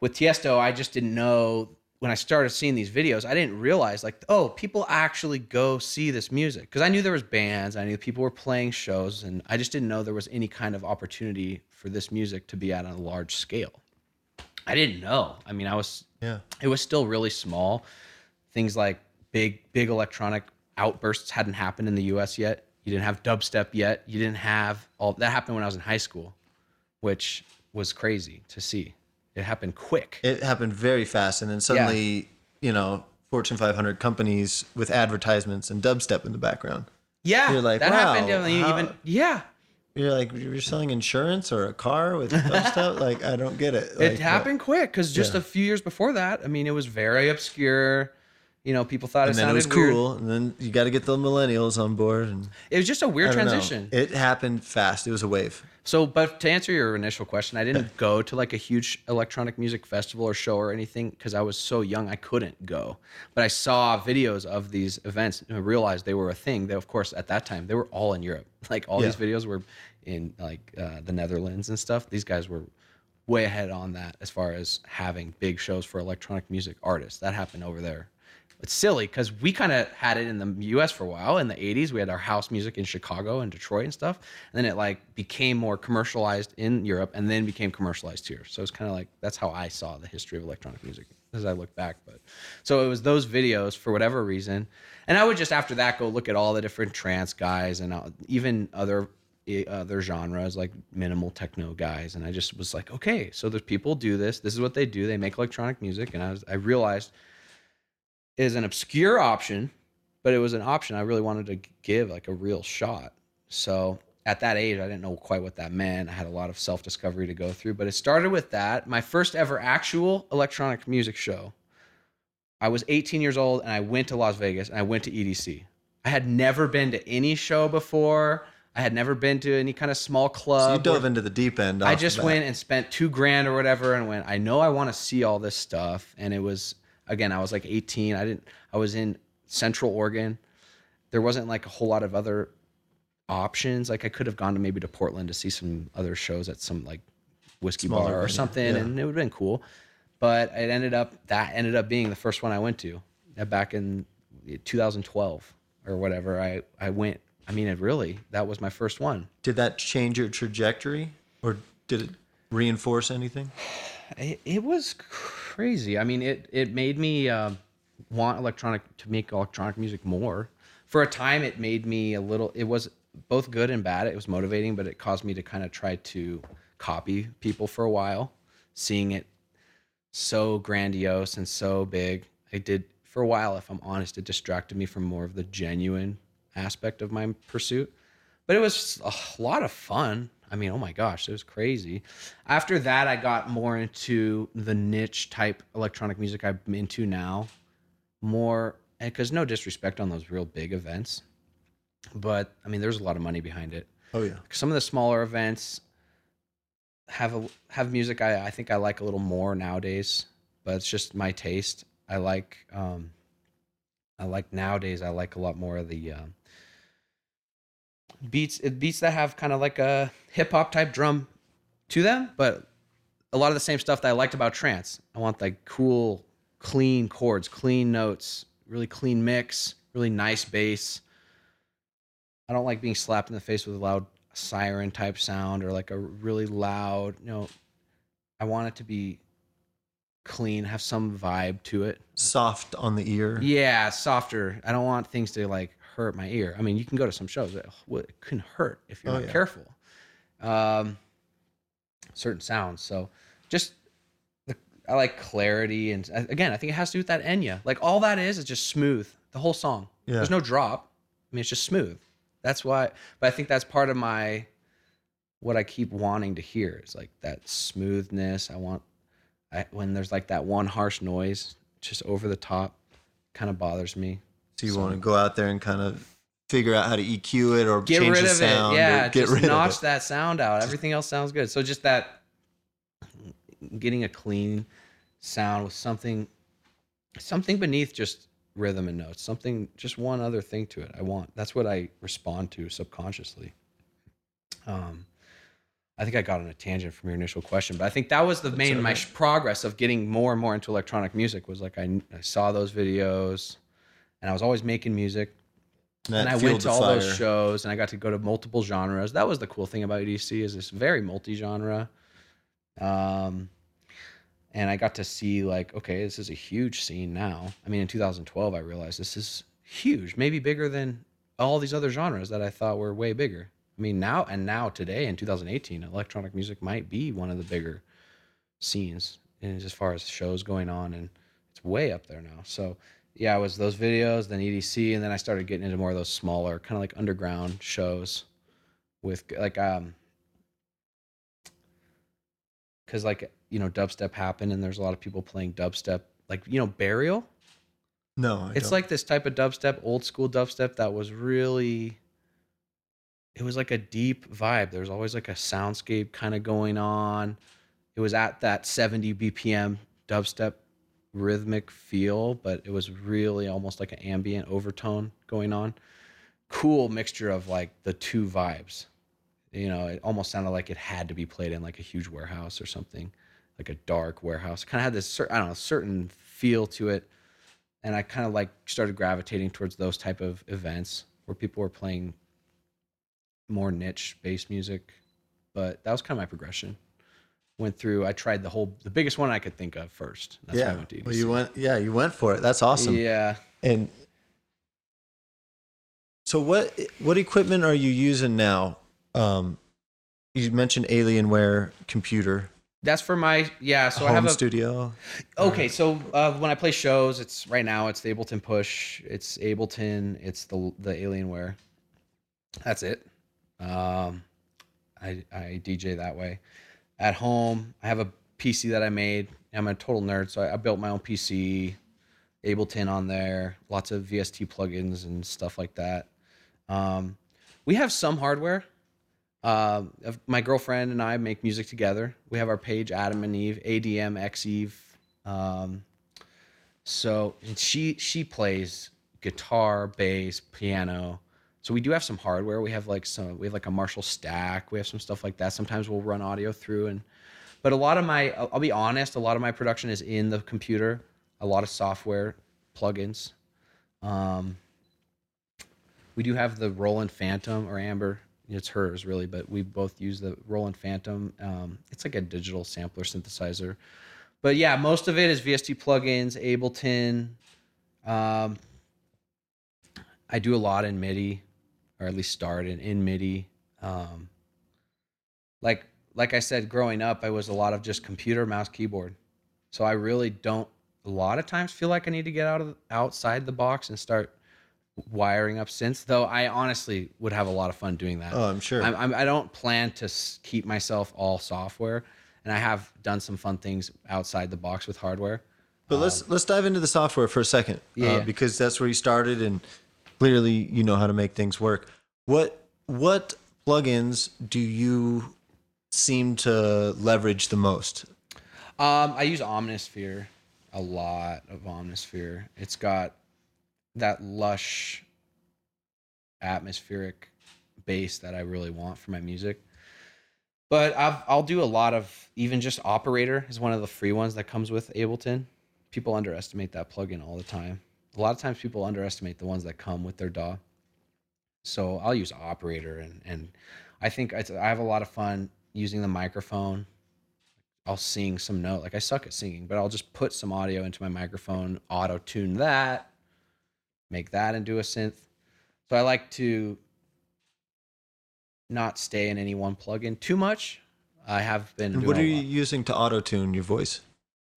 C: with tiesto i just didn't know when i started seeing these videos i didn't realize like oh people actually go see this music. Because i knew there was bands i knew people were playing shows and i just didn't know there was any kind of opportunity for this music to be at a large scale I didn't know. I mean, I was
B: Yeah.
C: it was still really small. Things like big big electronic outbursts hadn't happened in the US yet. You didn't have dubstep yet. You didn't have all that happened when I was in high school, which was crazy to see. It happened quick.
B: It happened very fast, and then suddenly, you know, Fortune 500 companies with advertisements and dubstep in the background.
C: yeah,
B: You're like,
C: that
B: wow,
C: happened. even yeah,
B: You're like, you're selling insurance or a car with *laughs* dubstep? like, I don't get it. Like,
C: it happened quick because just
B: yeah.
C: a few years before that, I mean, it was very obscure. You know, people thought
B: And
C: it
B: then it was
C: weird.
B: cool, and then you got to get the millennials on board, and
C: It was just a weird
B: don't know.
C: transition.
B: It happened fast. It was a wave.
C: So, but to answer your initial question, I didn't go to like a huge electronic music festival or show or anything because I was so young I couldn't go. But I saw videos of these events and realized they were a thing. They, of course, at that time, they were all in Europe. *laughs* Like all these videos were in like uh, the Netherlands and stuff. These guys were way ahead on that as far as having big shows for electronic music artists. That happened over there. It's silly because we kind of had it in the U.S. for a while. In the '80s, we had our house music in Chicago and Detroit and stuff. And then it like became more commercialized in Europe, and then became commercialized here. So it's kind of like that's how I saw the history of electronic music as I look back. But so it was those videos for whatever reason, and I would just after that go look at all the different trance guys and uh, even other other genres like minimal techno guys and i just was like okay so there's people do this this is what they do they make electronic music and i was i realized is an obscure option, but it was an option I really wanted to give like a real shot. So at that age, I didn't know quite what that meant. I had a lot of self discovery to go through, but it started with that. My first ever actual electronic music show. I was 18 years old and I went to Las Vegas and I went to EDC. I had never been to any show before. I had never been to any kind of small club.
B: So you dove into the deep end.
C: I just went and spent two grand or whatever and went, I know I want to see all this stuff. And it was, again, I was like 18. I didn't, I was in Central Oregon. There wasn't like a whole lot of other options. Like I could have gone to maybe to Portland to see some other shows at some like whiskey
B: Smaller
C: bar or something
B: yeah.
C: and it would have been cool. But it ended up, that ended up being the first one I went to uh, back in 2012 or whatever. I, I went, I mean, it really, that was my first one.
B: Did that change your trajectory, or did it reinforce anything?
C: It, it was crazy. I mean, it it made me um want electronic to make electronic music more. For a time, it made me a little. It was both good and bad. It was motivating, but it caused me to kind of try to copy people for a while, seeing it so grandiose and so big. I did for a while. If I'm honest, it distracted me from more of the genuine aspect of my pursuit but it was a lot of fun. I mean, oh my gosh, it was crazy. After that, I got more into the niche type electronic music I'm into now. More, because no disrespect on those real big events, but I mean, there's a lot of money behind it.
B: Oh yeah.
C: Some of the smaller events have a have music I, I think I like a little more nowadays, but it's just my taste. I like um, I like nowadays. I like a lot more of the um, beats it beats that have kind of like a hip hop type drum to them, but a lot of the same stuff that I liked about trance. I want like cool, clean chords, clean notes, really clean mix, really nice bass. I don't like being slapped in the face with a loud siren type sound or like a really loud, you know, I want it to be clean, have some vibe to it.
B: Soft on the ear.
C: Yeah, softer. I don't want things to like hurt my ear. I mean, you can go to some shows that well, it can hurt if you're
B: Oh,
C: not
B: yeah.
C: careful. Um, certain sounds. So just the, I like clarity and uh, again, I think it has to do with that Enya. Like all that is is just smooth. The whole song.
B: Yeah.
C: There's no drop. I mean, it's just smooth. That's why. But I think that's part of my what I keep wanting to hear is like that smoothness. I want I, when there's like that one harsh noise just over the top, kind of bothers me.
B: So you want to go out there and kind of figure out how to EQ it or
C: Get
B: change
C: rid
B: the
C: of
B: sound
C: it. Yeah,
B: get rid
C: notch
B: of it.
C: that sound out. Everything else sounds good. So just that getting a clean sound with something something beneath just rhythm and notes. Something just one other thing to it. I want. That's what I respond to subconsciously. Um I think I got on a tangent from your initial question, but I think that was the main my progress of getting more and more into electronic music was like I, I saw those videos and I was always making music
B: That
C: and I went to all those shows and I got to go to multiple genres. That was the cool thing about EDC is it's very multi-genre. Um, and I got to see like, okay, this is a huge scene now. I mean, in 2012, I realized this is huge, maybe bigger than all these other genres that I thought were way bigger. I mean, now and now today in 2018, electronic music might be one of the bigger scenes and as far as shows going on, and it's way up there now. So yeah, it was those videos, then EDC, and then I started getting into more of those smaller, kind of like underground shows with like um because like you know dubstep happened and there's a lot of people playing dubstep like you know burial?
B: No, I
C: it's
B: don't.
C: like this type of dubstep old school dubstep that was really it was like a deep vibe. There's always like a soundscape kind of going on. It was at that 70 bpm dubstep rhythmic feel but it was really almost like an ambient overtone going on cool mixture of like the two vibes you know it almost sounded like it had to be played in like a huge warehouse or something like a dark warehouse kind of had this i don't know certain feel to it and I kind of like started gravitating towards those type of events where people were playing more niche bass music. But that was kind of my progression. Went through. I tried the whole, the biggest one I could think of first. That's why I
B: yeah.
C: went to
B: Well, you went. Yeah, you went for it. That's awesome.
C: Yeah.
B: And so, what what equipment are you using now? Um, you mentioned Alienware computer.
C: That's for my yeah. So I have a
B: studio.
C: Okay, so uh, when I play shows, it's right now it's the Ableton Push, it's Ableton, it's the the Alienware. That's it. Um, I I DJ that way. At home, I have a PC that I made. I'm a total nerd, so I, I built my own PC, Ableton on there, lots of VST plugins and stuff like that. Um, we have some hardware. Of- my girlfriend and I make music together. We have our page Adam and Eve, ADM X Eve. Um, so she she plays guitar, bass, piano. So we do have some hardware. We have like some we have like a Marshall stack. We have some stuff like that. Sometimes we'll run audio through and but a lot of my I'll be honest, a lot of my production is in the computer. A lot of software plugins. Um, we do have the Roland Fantom or Amber. It's hers really, but we both use the Roland Fantom. Um, it's like a digital sampler synthesizer. But yeah, most of it is VST plugins, Ableton. Um, I do a lot in MIDI, or at least start in, MIDI. Um, like like I said, growing up, I was a lot of just computer, mouse, keyboard. So I really don't a lot of times feel like I need to get out of outside the box and start wiring up synths. Though I honestly would have a lot of fun doing that.
B: Oh, I'm sure.
C: I'm, I'm, I don't plan to keep myself all software, and I have done some fun things outside the box with hardware.
B: But let's let's dive into the software for a second,
C: Yeah,
B: uh,
C: yeah.
B: because that's where you started, and clearly you know how to make things work. What what plugins do you seem to leverage the most?
C: Um, I use Omnisphere a lot of Omnisphere. It's got that lush atmospheric bass that I really want for my music. But I've, I'll do a lot of even just Operator is one of the free ones that comes with Ableton. People underestimate that plugin all the time. A lot of times people underestimate the ones that come with their DAW. So I'll use Operator and and I think I, I have a lot of fun using the microphone I'll sing some note. Like I suck at singing, but I'll just put some audio into my microphone, auto tune that, make that into a synth. So I like to not stay in any one plugin too much. I have been.
B: What are you using to auto tune your voice?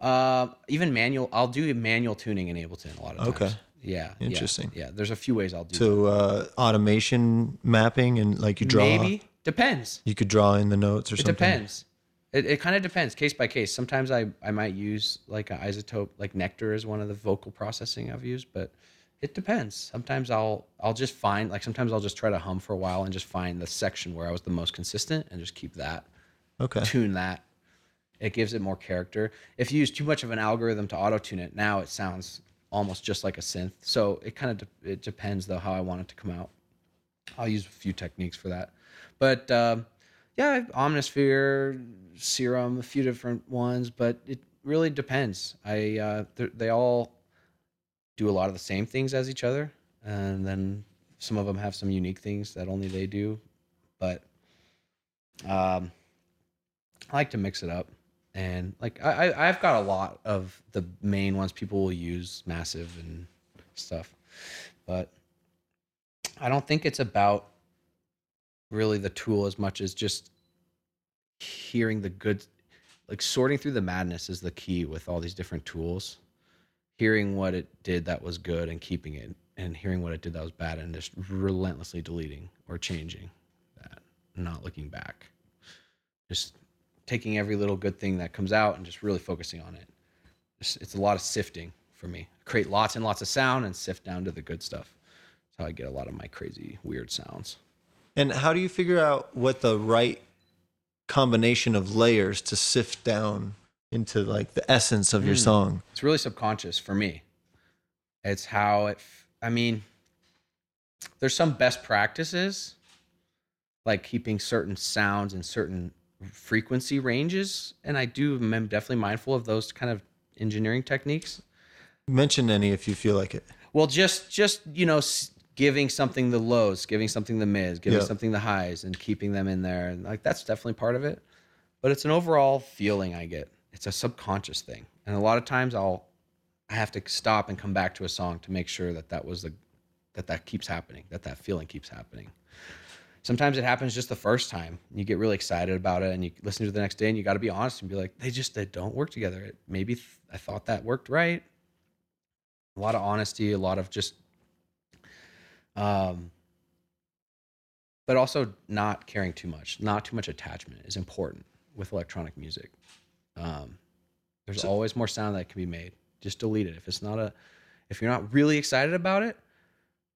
C: Uh, even manual. I'll do manual tuning in Ableton a lot of times.
B: Okay.
C: Yeah. yeah,
B: Interesting.
C: Yeah, There's a few ways I'll do. It.
B: To uh, automation mapping and like you draw,
C: Maybe depends.
B: you could draw in the notes or something.
C: It
B: something.
C: depends. It, it kind of depends case by case. Sometimes I, I might use like an iZotope, like Nectar is one of the vocal processing I've used, but it depends. Sometimes I'll I'll just find like sometimes I'll just try to hum for a while and just find the section where I was the most consistent and just keep that,
B: Okay.
C: tune that. It gives it more character. If you use too much of an algorithm to auto tune it, now it sounds almost just like a synth. So it kind of de- it depends though how I want it to come out. I'll use a few techniques for that. But um, yeah, Omnisphere, Serum, a few different ones, but it really depends. I uh, they all do a lot of the same things as each other, and then some of them have some unique things that only they do. But um, I like to mix it up, and like I, I I've got a lot of the main ones. People will use, massive and stuff, but I don't think it's about really the tool as much as just hearing the good like sorting through the madness is the key with all these different tools. Hearing what it did that was good and keeping it and hearing what it did that was bad and just relentlessly deleting or changing that not looking back. Just taking every little good thing that comes out and just really focusing on it it's, it's a lot of sifting for me create lots and lots of sound and sift down to the good stuff that's how i get a lot of my crazy weird sounds
B: And how do you figure out what the right combination of layers to sift down into like the essence of your
C: Hmm.
B: song?
C: It's really subconscious for me. It's how it, I mean, there's some best practices, like keeping certain sounds and certain frequency ranges. And I do, am definitely mindful of those kind of engineering techniques.
B: Mention any if you feel like it.
C: Well, just, just, you know, giving something the lows, giving something the mids, giving
B: Yeah.
C: something the highs and keeping them in there. And like, that's definitely part of it. But it's an overall feeling I get. It's a subconscious thing. And a lot of times I'll, I have to stop and come back to a song to make sure that that was the, that that keeps happening, that that feeling keeps happening. Sometimes it happens just the first time. You get really excited about it and you listen to it the next day and you got to be honest and be like, they just they don't work together. It, maybe th- I thought that worked right. A lot of honesty, a lot of just um but also not caring too much. Not too much attachment is important with electronic music. Um there's
B: So-
C: always more sound that can be made. Just delete it. If it's not a if you're not really excited about it,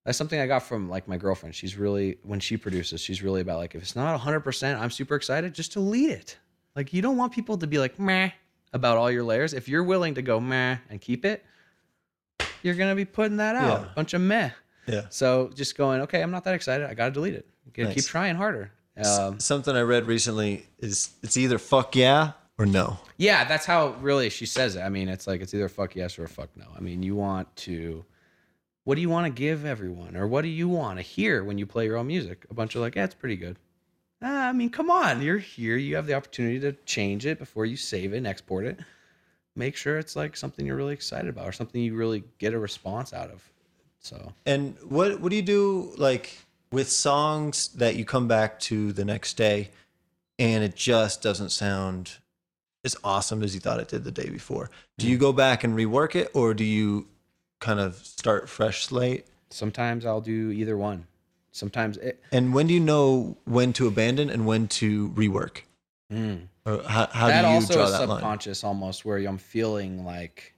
C: that's something I got from like my girlfriend. She's really when she produces, she's really about like if it's not 100%, I'm super excited, just delete it. Like you don't want people to be like meh about all your layers. If you're willing to go meh and keep it, you're going to be putting that out.
B: Yeah.
C: Bunch of meh.
B: Yeah.
C: So just going, okay, I'm not that excited. I got to delete it.
B: Nice.
C: keep trying harder. Um,
B: Something I read recently is it's either fuck yeah or no.
C: Yeah, that's how really she says it. I mean, it's like it's either fuck yes or a fuck no. I mean, you want to what do you want to give everyone or what do you want to hear when you play your own music? A bunch of like, yeah, it's pretty good. Ah, I mean, come on, you're here. You have the opportunity to change it before you save it and export it. Make sure it's like something you're really excited about or something you really get a response out of. So,
B: And what what do you do like with songs that you come back to the next day and it just doesn't sound as awesome as you thought it did the day before? Do you go back and rework it or do you kind of start fresh slate?
C: sometimes I'll do either one. Sometimes it
B: And when do you know when to abandon and when to rework?
C: mm.
B: Or how, how
C: that
B: do you
C: also
B: draw
C: is
B: that line?
C: subconscious almost where I'm feeling like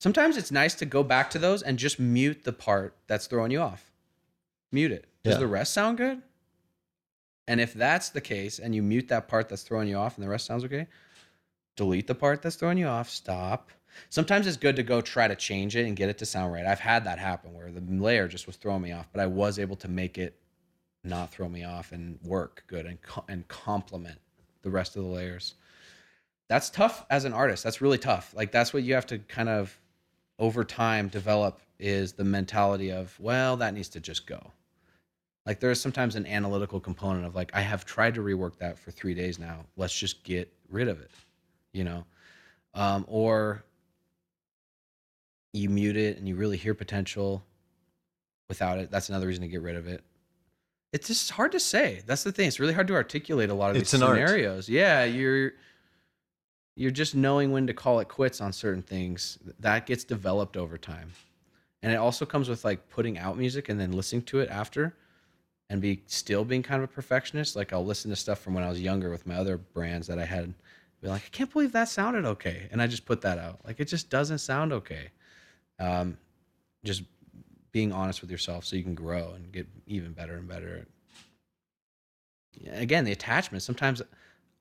C: sometimes it's nice to go back to those and just mute the part that's throwing you off. Mute it. Does
B: Yeah.
C: the rest sound good? And if that's the case and you mute that part that's throwing you off and the rest sounds okay, delete the part that's throwing you off, stop. Sometimes it's good to go try to change it and get it to sound right. I've had that happen where the layer just was throwing me off, but I was able to make it not throw me off and work good and and complement the rest of the layers. That's tough as an artist. That's really tough. Like that's what you have to kind of over time develop is the mentality of, well, that needs to just go. Like there's sometimes an analytical component of like I have tried to rework that for 3 days now. Let's just get rid of it. You know. Um or you mute it and you really hear potential without it. That's another reason to get rid of it. It's just hard to say. That's the thing. It's really hard to articulate a lot of
B: It's
C: these
B: an art.
C: scenarios. Yeah, you're you're just knowing when to call it quits on certain things. That gets developed over time. And it also comes with like putting out music and then listening to it after and be still being kind of a perfectionist. Like I'll listen to stuff from when I was younger with my other brands that I had be like, I can't believe that sounded okay. And I just put that out. Like it just doesn't sound okay. Um, just being honest with yourself so you can grow and get even better and better. Again, the attachment. Sometimes,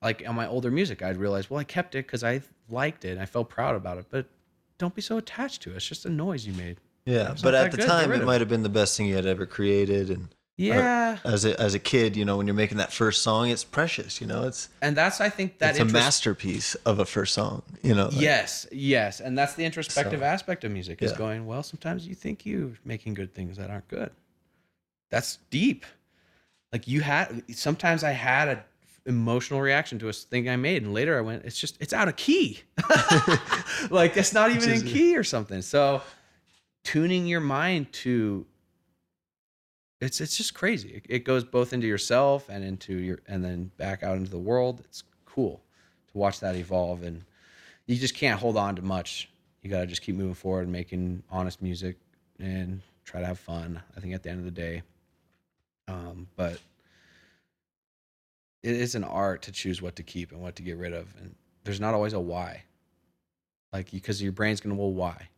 C: like on my older music, I'd realize, well, I kept it because I liked it and I felt proud about it. But don't be so attached to it. It's just a noise you made.
B: Yeah, but at the time it might have been the best thing you had ever created and
C: Yeah,
B: as a as a kid, you know, when you're making that first song, it's precious, you know, it's
C: and that's I think that
B: it's a masterpiece of a first song, you know. like-
C: Yes, yes, and that's the introspective
B: So-
C: aspect of music is
B: Yeah.
C: going. Well, sometimes you think you're making good things that aren't good. That's deep. Like you had. Sometimes I had a emotional reaction to a thing I made, and later I went, "It's just it's out of key. *laughs* like it's not *laughs* even in key or something." So, tuning your mind to it's it's just crazy. It, it goes both into yourself and into your and then back out into the world. It's cool to watch that evolve and you just can't hold on to much. You got to just keep moving forward and making honest music and try to have fun. I think at the end of the day, um, but it is an art to choose what to keep and what to get rid of, and there's not always a why. Like because your brain's gonna well why,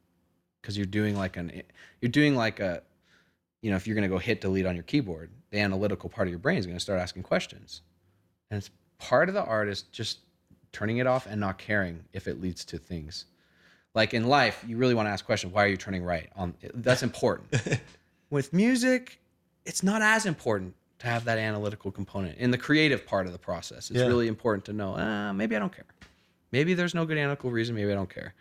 C: because you're doing like an you're doing like a you know if you're gonna go hit delete on your keyboard, the analytical part of your brain is gonna start asking questions, and it's part of the art is just turning it off and not caring if it leads to things. Like in life, you really want to ask questions. Why are you turning right? On that's important. *laughs* With music, it's not as important to have that analytical component in the creative part of the process. It's
B: Yeah.
C: really important to know. Uh, maybe I don't care. Maybe there's no good analytical reason. Maybe I don't care.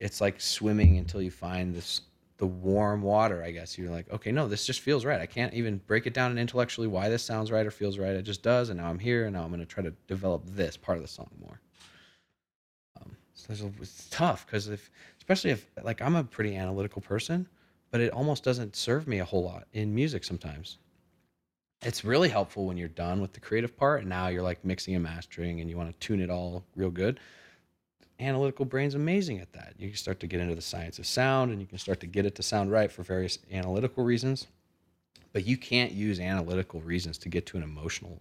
C: It's like swimming until you find this the warm water. I guess you're like, okay, no, this just feels right. I can't even break it down and intellectually why this sounds right or feels right. It just does, and now I'm here, and now I'm going to try to develop this part of the song more. Um, so it's tough because if, especially if like I'm a pretty analytical person, but it almost doesn't serve me a whole lot in music sometimes. it's really helpful when you're done with the creative part and now you're like mixing and mastering and you want to tune it all real good analytical brain's amazing at that. You can start to get into the science of sound and you can start to get it to sound right for various analytical reasons. But you can't use analytical reasons to get to an emotional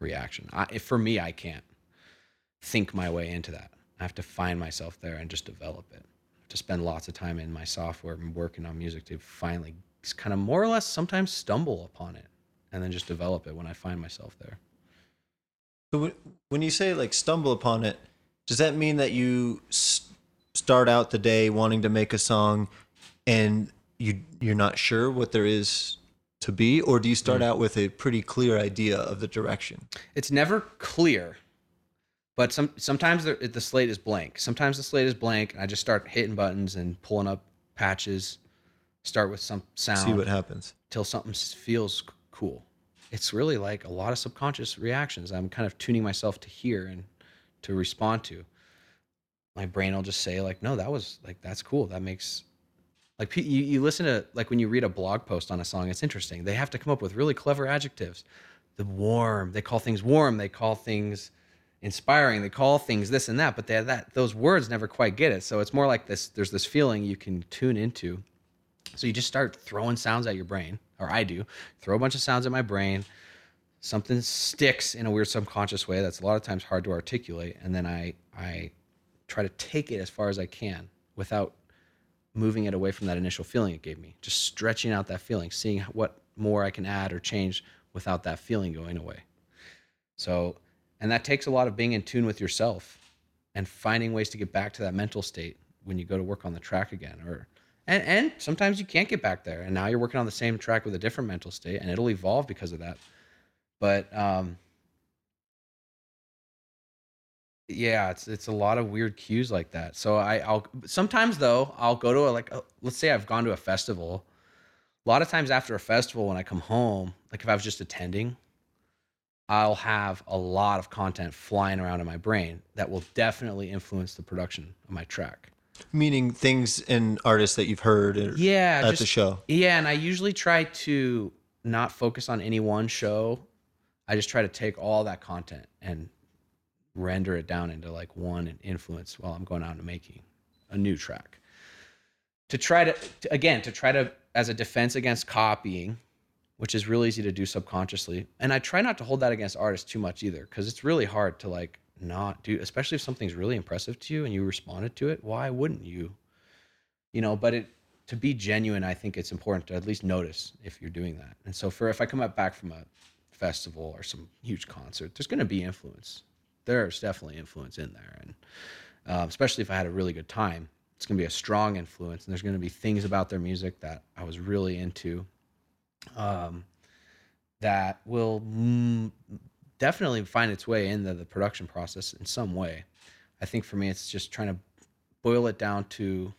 C: reaction. I, for me i can't think my way into that. I have to find myself there and just develop it. I have to spend lots of time in my software and working on music to finally kind of more or less sometimes stumble upon it and then just develop it when I find myself there.
B: So when- when you say like stumble upon it, does that mean that you start out the day wanting to make a song and you you're not sure what there is to be or do you start mm. out with a pretty clear idea of the direction?
C: It's never clear, but some sometimes the, the slate is blank. Sometimes the slate is blank, and I just start hitting buttons and pulling up patches. Start with some sound
B: See what happens.
C: till something feels cool. It's really like a lot of subconscious reactions. I'm kind of tuning myself to hear and to respond to. My brain will just say like, "No, that was like that's cool. That makes like you, you listen to like when you read a blog post on a song, it's interesting. They have to come up with really clever adjectives. The warm, they call things warm. They call things inspiring. They call things this and that, but they that those words never quite get it. So it's more like this. There's this feeling you can tune into. So you just start throwing sounds at your brain, or I do. Throw a bunch of sounds at my brain. Something sticks in a weird subconscious way that's a lot of times hard to articulate, and then I I try to take it as far as I can without moving it away from that initial feeling it gave me. Just stretching out that feeling, seeing what more I can add or change without that feeling going away. So, and that takes a lot of being in tune with yourself and finding ways to get back to that mental state when you go to work on the track again or and and sometimes you can't get back there and now you're working on the same track with a different mental state and it'll evolve because of that but um yeah it's it's a lot of weird cues like that. So i i'll sometimes though i'll go to a like a, let's say i've gone to a festival. A lot of times after a festival when i come home like if i was just attending i'll have a lot of content flying around in my brain that will definitely influence the production of my track.
B: Meaning things and artists that you've heard or
C: yeah
B: at
C: just,
B: the show.
C: yeah and i usually try to not focus on any one show i just try to take all that content and render it down into like one influence while i'm going out and making a new track. To try to, to again to try to as a defense against copying which is really easy to do subconsciously and i try not to hold that against artists too much either because it's really hard to like not do especially if something's really impressive to you and you responded to it why wouldn't you? You know but it to be genuine i think it's important to at least notice if you're doing that. And so for if i come up back from a festival or some huge concert there's going to be influence. There's definitely influence in there and um, especially if i had a really good time it's going to be a strong influence and there's going to be things about their music that i was really into um, that will definitely find its way into the production process in some way. I think for me it's just trying to boil it down to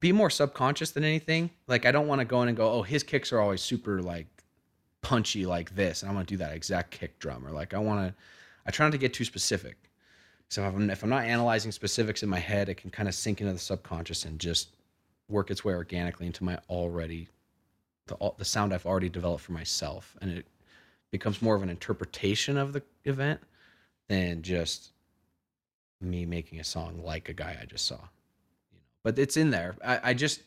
C: be more subconscious than anything. Like I don't want to go in and go, oh, his kicks are always super like punchy like this, and I want to do that exact kick drum. Or like I want to, I try not to get too specific. So if I'm if I'm not analyzing specifics in my head, it can kind of sink into the subconscious and just work its way organically into my already the the sound I've already developed for myself, and it becomes more of an interpretation of the event than just me making a song like a guy I just saw but it's in there. I, I just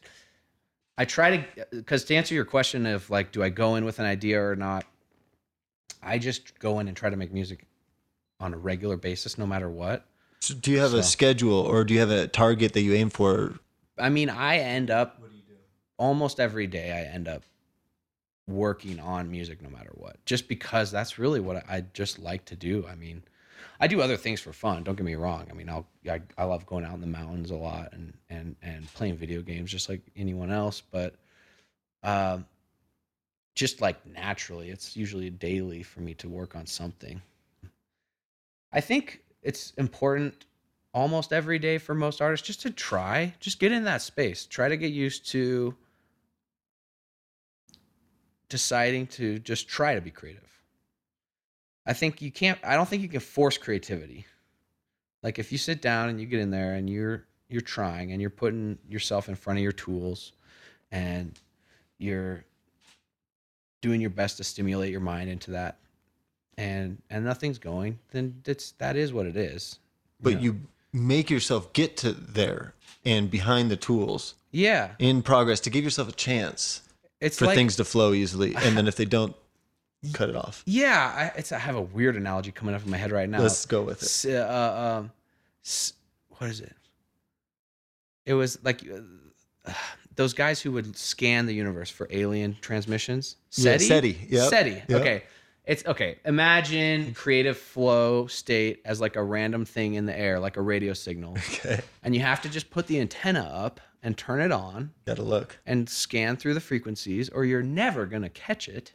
C: i try to because to answer your question of like do i go in with an idea or not i just go in and try to make music on a regular basis no matter what.
B: So do you have a schedule or do you have a target that you aim for?
C: i mean i end up what do you do? almost every day i end up working on music no matter what just because that's really what i, I just like to do. I mean I do other things for fun. Don't get me wrong. I mean, I'll I, I love going out in the mountains a lot and and and playing video games just like anyone else. But um, just like naturally, it's usually daily for me to work on something. I think it's important almost every day for most artists just to try, just get in that space. Try to get used to deciding to just try to be creative. I think you can't I don't think you can force creativity. Like if you sit down and you get in there and you're you're trying and you're putting yourself in front of your tools and you're doing your best to stimulate your mind into that and and nothing's going then it's that is what it is
B: But
C: know.
B: you make yourself get to there and behind the tools
C: yeah
B: in progress to give yourself a chance
C: it's
B: for
C: like
B: things to flow easily. And then if they don't, cut it off.
C: yeah I, it's i have a weird analogy coming up in my head right now
B: Let's go with it.
C: S- uh, um, s- what is it? It was like uh, those guys who would scan the universe for alien transmissions.
B: Yeah,
C: SETI.
B: SETI, yep,
C: SETI.
B: yep.
C: Okay. It's okay. Imagine creative flow state as like a random thing in the air, like a radio signal, *laughs*
B: Okay.
C: and you have to just put the antenna up and turn it on
B: Gotta look.
C: and scan through the frequencies, or you're never gonna catch it.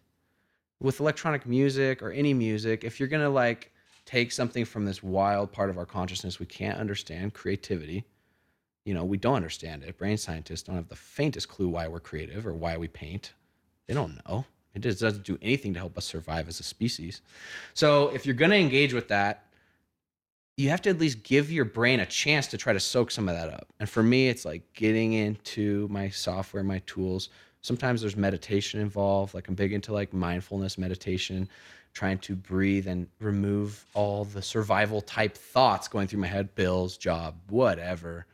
C: With electronic music or any music, if you're gonna like take something from this wild part of our consciousness we can't understand, creativity, you know, we don't understand it. Brain scientists don't have the faintest clue why we're creative or why we paint. They don't know. It just doesn't do anything to help us survive as a species. So if you're gonna engage with that, you have to at least give your brain a chance to try to soak some of that up. And for me, it's like getting into my software, my tools. Sometimes there's meditation involved. Like I'm big into like mindfulness meditation, trying to breathe and remove all the survival type thoughts going through my head, bills, job, whatever.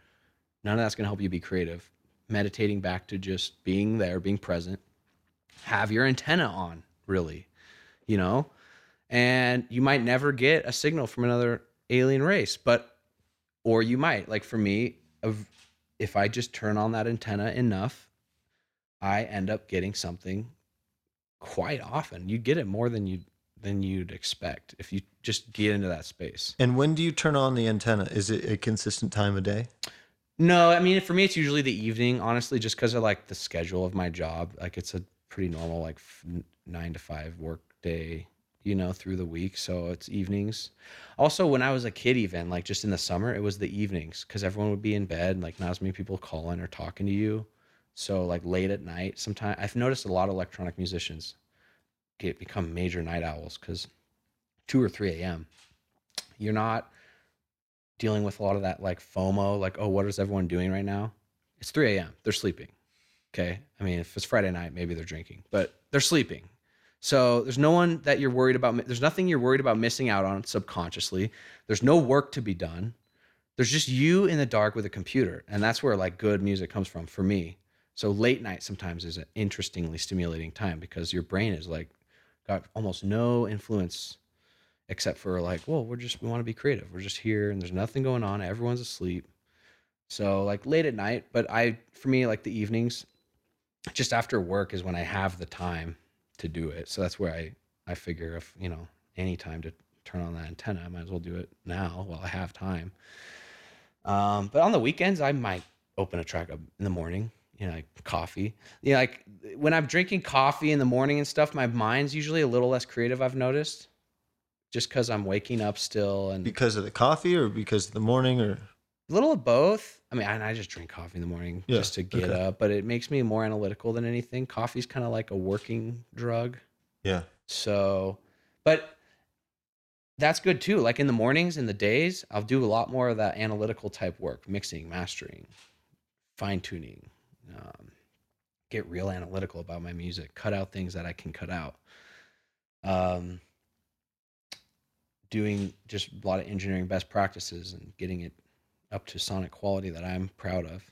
C: None of that's going to help you be creative. Meditating back to just being there, being present. Have your antenna on, really, you know? And you might never get a signal from another alien race, but or you might like for me if I just turn on that antenna enough, I end up getting something quite often. You get it more than you than you'd expect if you just get into that space.
B: And when do you turn on the antenna? Is it a consistent time of day?
C: No, I mean for me it's usually the evening, honestly, just because of like the schedule of my job. Like it's a pretty normal like f- nine to five work day, you know, through the week. So it's evenings. Also, when I was a kid, even like just in the summer, it was the evenings because everyone would be in bed, like not as many people calling or talking to you. So like late at night, sometimes I've noticed a lot of electronic musicians get become major night owls because two or three a.m. You're not dealing with a lot of that like FOMO, like, oh, what is everyone doing right now? It's 3 a.m. They're sleeping. Okay. I mean, if it's Friday night, maybe they're drinking, but they're sleeping. So there's no one that you're worried about. There's nothing you're worried about missing out on subconsciously. There's no work to be done. There's just you in the dark with a computer. And that's where like good music comes from for me. So late night sometimes is an interestingly stimulating time because your brain is like got almost no influence except for like, well, we're just we want to be creative. We're just here and there's nothing going on. Everyone's asleep. So like late at night, but I for me like the evenings, just after work is when I have the time to do it. So that's where I I figure if you know any time to turn on that antenna, I might as well do it now while I have time. Um, but on the weekends, I might open a track up in the morning. You know, like coffee. You know, like when I'm drinking coffee in the morning and stuff, my mind's usually a little less creative. I've noticed, just because I'm waking up still and
B: Because of the coffee or because of the morning or
C: a little of both. I mean, I, I just drink coffee in the morning
B: Yeah,
C: just to get
B: okay.
C: up, but it makes me more analytical than anything. Coffee's kind of like a working drug.
B: yeah.
C: So, but that's good too. Like in the mornings and the days, I'll do a lot more of that analytical type work, mixing, mastering, fine tuning, um, get real analytical about my music, cut out things that I can cut out. Um, doing just a lot of engineering best practices and getting it up to sonic quality that I'm proud of.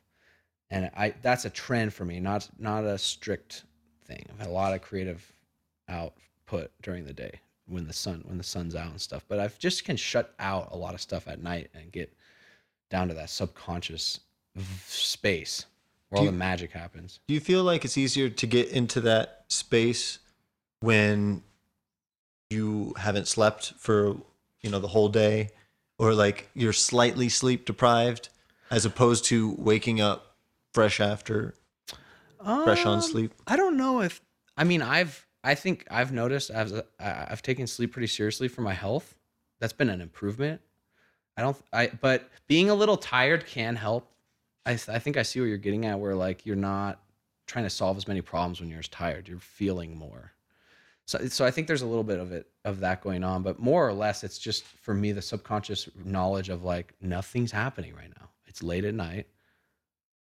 C: And I that's a trend for me, not not a strict thing. I've had a lot of creative output during the day when the sun when the sun's out and stuff. But I've just can shut out a lot of stuff at night and get down to that subconscious space where
B: Do
C: all
B: you-
C: the magic happens.
B: Do you feel like it's easier to get into that space when you haven't slept for, you know, the whole day or like you're slightly sleep deprived as opposed to waking up fresh after fresh on
C: Um,
B: sleep?
C: I don't know if I mean I've I think I've noticed I've I've taken sleep pretty seriously for my health. That's been an improvement. I don't I but being a little tired can help. I th- I think I see what you're getting at where like you're not trying to solve as many problems when you're as tired. You're feeling more. So so I think there's a little bit of it of that going on, but more or less it's just for me the subconscious knowledge of like nothing's happening right now. It's late at night.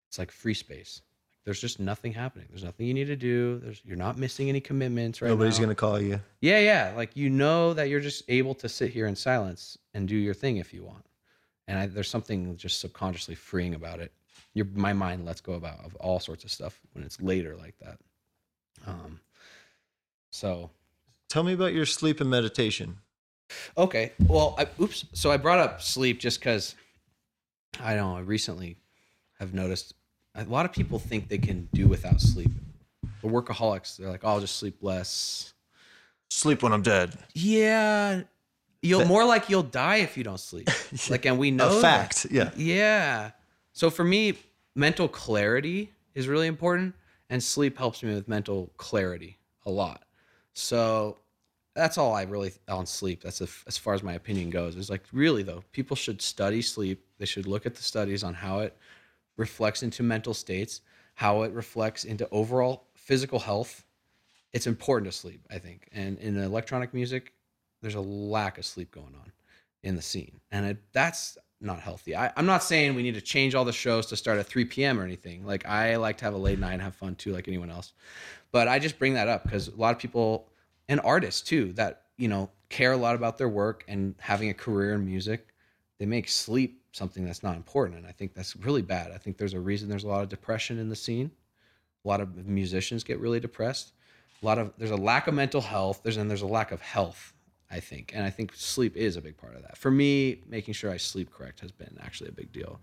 C: It's like free space. there's just nothing happening. There's nothing you need to do. There's you're not missing any commitments right
B: Nobody's
C: now.
B: gonna call you.
C: Yeah, yeah. Like you know that you're just able to sit here in silence and do your thing if you want. And I, there's something just subconsciously freeing about it. Your my mind lets go about of all sorts of stuff when it's later like that. Um. So
B: Tell me about your sleep and meditation.
C: okay, well, I, oops. So I brought up sleep just because I don't know. I recently have noticed a lot of people think they can do without sleep. The workaholics, they're like, oh, I'll just sleep less.
B: Sleep when I'm dead.
C: Yeah, you'll
B: That-
C: more like you'll die if you don't sleep. *laughs* Like, and we know
B: A
C: that.
B: fact. Yeah.
C: Yeah. So for me, mental clarity is really important, and sleep helps me with mental clarity a lot. So that's all I really on sleep. That's as as far as my opinion goes. Is like really though, people should study sleep. They should look at the studies on how it reflects into mental states, how it reflects into overall physical health. It's important to sleep, I think. And in electronic music, there's a lack of sleep going on in the scene, and it, that's not healthy. I, I'm not saying we need to change all the shows to start at 3 p.m. or anything. Like I like to have a late night and have fun too, like anyone else. But I just bring that up because a lot of people and artists too that you know care a lot about their work and having a career in music, they make sleep something that's not important, and I think that's really bad. I think there's a reason there's a lot of depression in the scene. A lot of musicians get really depressed. A lot of there's a lack of mental health. There's and there's a lack of health I think. And I think sleep is a big part of that. For me, making sure I sleep correct has been actually a big deal.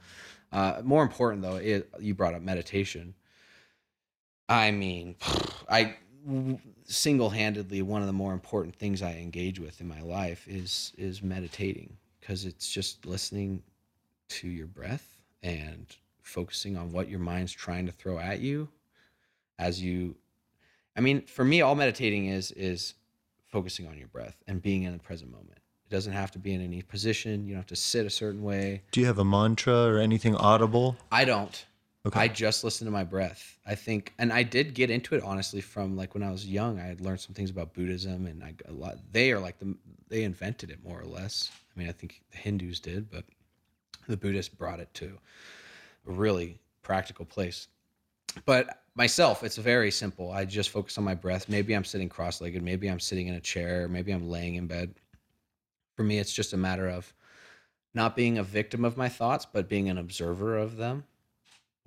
C: Uh, more important though, you brought up meditation. I mean, *sighs* I single-handedly one of the more important things I engage with in my life is is meditating because it's just listening to your breath and focusing on what your mind's trying to throw at you as you I mean, for me all meditating is is focusing on your breath and being in the present moment. It doesn't have to be in any position. You don't have to sit a certain way.
B: Do you have a mantra or anything audible?
C: I don't.
B: Okay.
C: I just listen to my breath. I think, and I did get into it honestly from like when I was young. I had learned some things about Buddhism, and I a lot. They are like the they invented it more or less. I mean, I think the Hindus did, but the Buddhists brought it to a really practical place. But myself, it's very simple. I just focus on my breath. Maybe I'm sitting cross-legged. Maybe I'm sitting in a chair. Maybe I'm laying in bed. For me, it's just a matter of not being a victim of my thoughts, but being an observer of them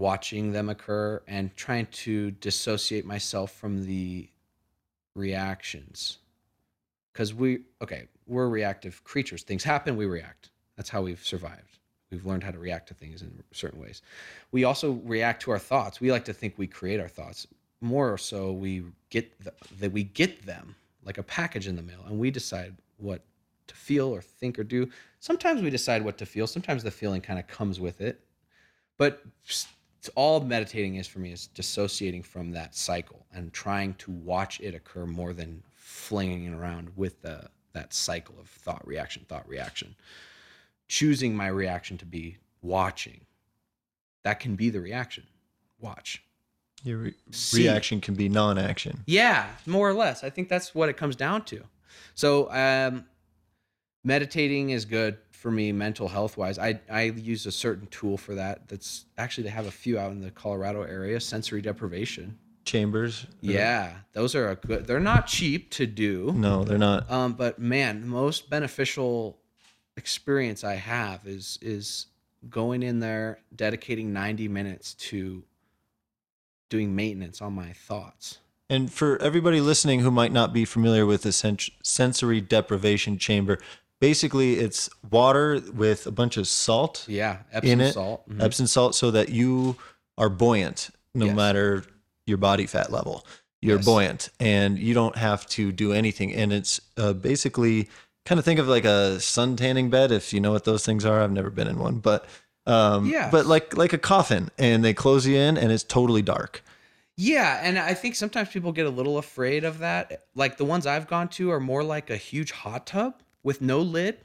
C: watching them occur and trying to dissociate myself from the reactions because we okay we're reactive creatures things happen we react that's how we've survived we've learned how to react to things in certain ways. We also react to our thoughts. We like to think we create our thoughts. More so we get the, that we get them like a package in the mail and we decide what to feel or think or do. Sometimes we decide what to feel. Sometimes the feeling kind of comes with it. But all meditating is for me is dissociating from that cycle and trying to watch it occur more than flinging it around with the that cycle of thought reaction thought reaction choosing my reaction to be watching that can be the reaction watch
B: Your re- reaction can be non-action.
C: yeah, more or less. I think that's what it comes down to. So, um, meditating is good for me mental health wise. I I use a certain tool for that. That's actually they have a few out in the Colorado area. Sensory deprivation.
B: Chambers.
C: Yeah, those are a good. They're not cheap to do.
B: No, they're not.
C: Um, but man, the most beneficial experience I have is is going in there, dedicating 90 minutes to doing maintenance on my thoughts.
B: And for everybody listening who might not be familiar with the sen- sensory deprivation chamber, basically it's water with a bunch of salt
C: Yeah, Epsom
B: in it,
C: salt. Mhm.
B: Epsom salt, so that you are buoyant no
C: Yes.
B: matter your body fat level. You're
C: Yes.
B: buoyant and you don't have to do anything. And it's uh, basically kind of think of like a sun tanning bed, if you know what those things are. I've never been in one, but um,
C: Yes.
B: but like like a coffin, and they close you in, and it's totally dark.
C: Yeah, and I think sometimes people get a little afraid of that. Like the ones I've gone to are more like a huge hot tub with no lid.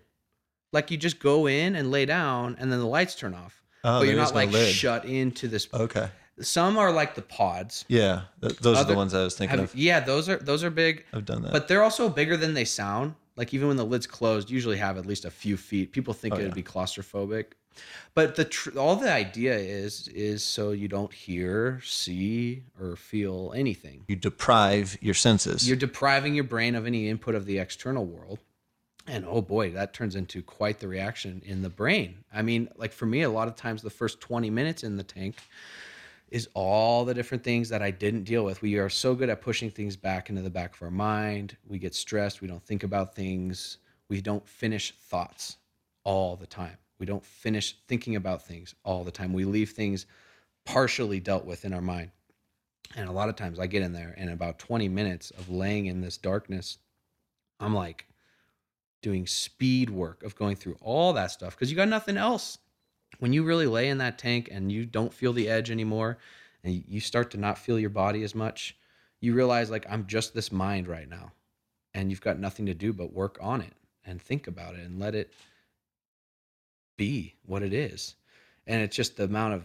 C: Like you just go in and lay down, and then the lights turn off.
B: Oh,
C: but you're not
B: no
C: like
B: lid.
C: shut into this.
B: Okay.
C: Some are like the pods.
B: Yeah, th- those are the ones I was thinking
C: Have-
B: of.
C: yeah, those are those are big,
B: I've done that.
C: but they're also bigger than they sound. Like even when the lid's closed, usually have at least a few feet. People think
B: Oh,
C: it'd
B: yeah.
C: be claustrophobic. But the tr- all the idea is is so you don't hear, see, or feel anything.
B: You deprive your senses.
C: You're depriving your brain of any input of the external world. And oh boy, that turns into quite the reaction in the brain. I mean, like for me, a lot of times the first 20 minutes in the tank is all the different things that I didn't deal with. We are so good at pushing things back into the back of our mind. We get stressed. We don't think about things. We don't finish thoughts all the time. We don't finish thinking about things all the time. We leave things partially dealt with in our mind. And a lot of times I get in there and about 20 minutes of laying in this darkness, I'm like doing speed work of going through all that stuff because you got nothing else. When you really lay in that tank and you don't feel the edge anymore and you start to not feel your body as much, you realize like I'm just this mind right now. And you've got nothing to do but work on it and think about it and let it be what it is. And it's just the amount of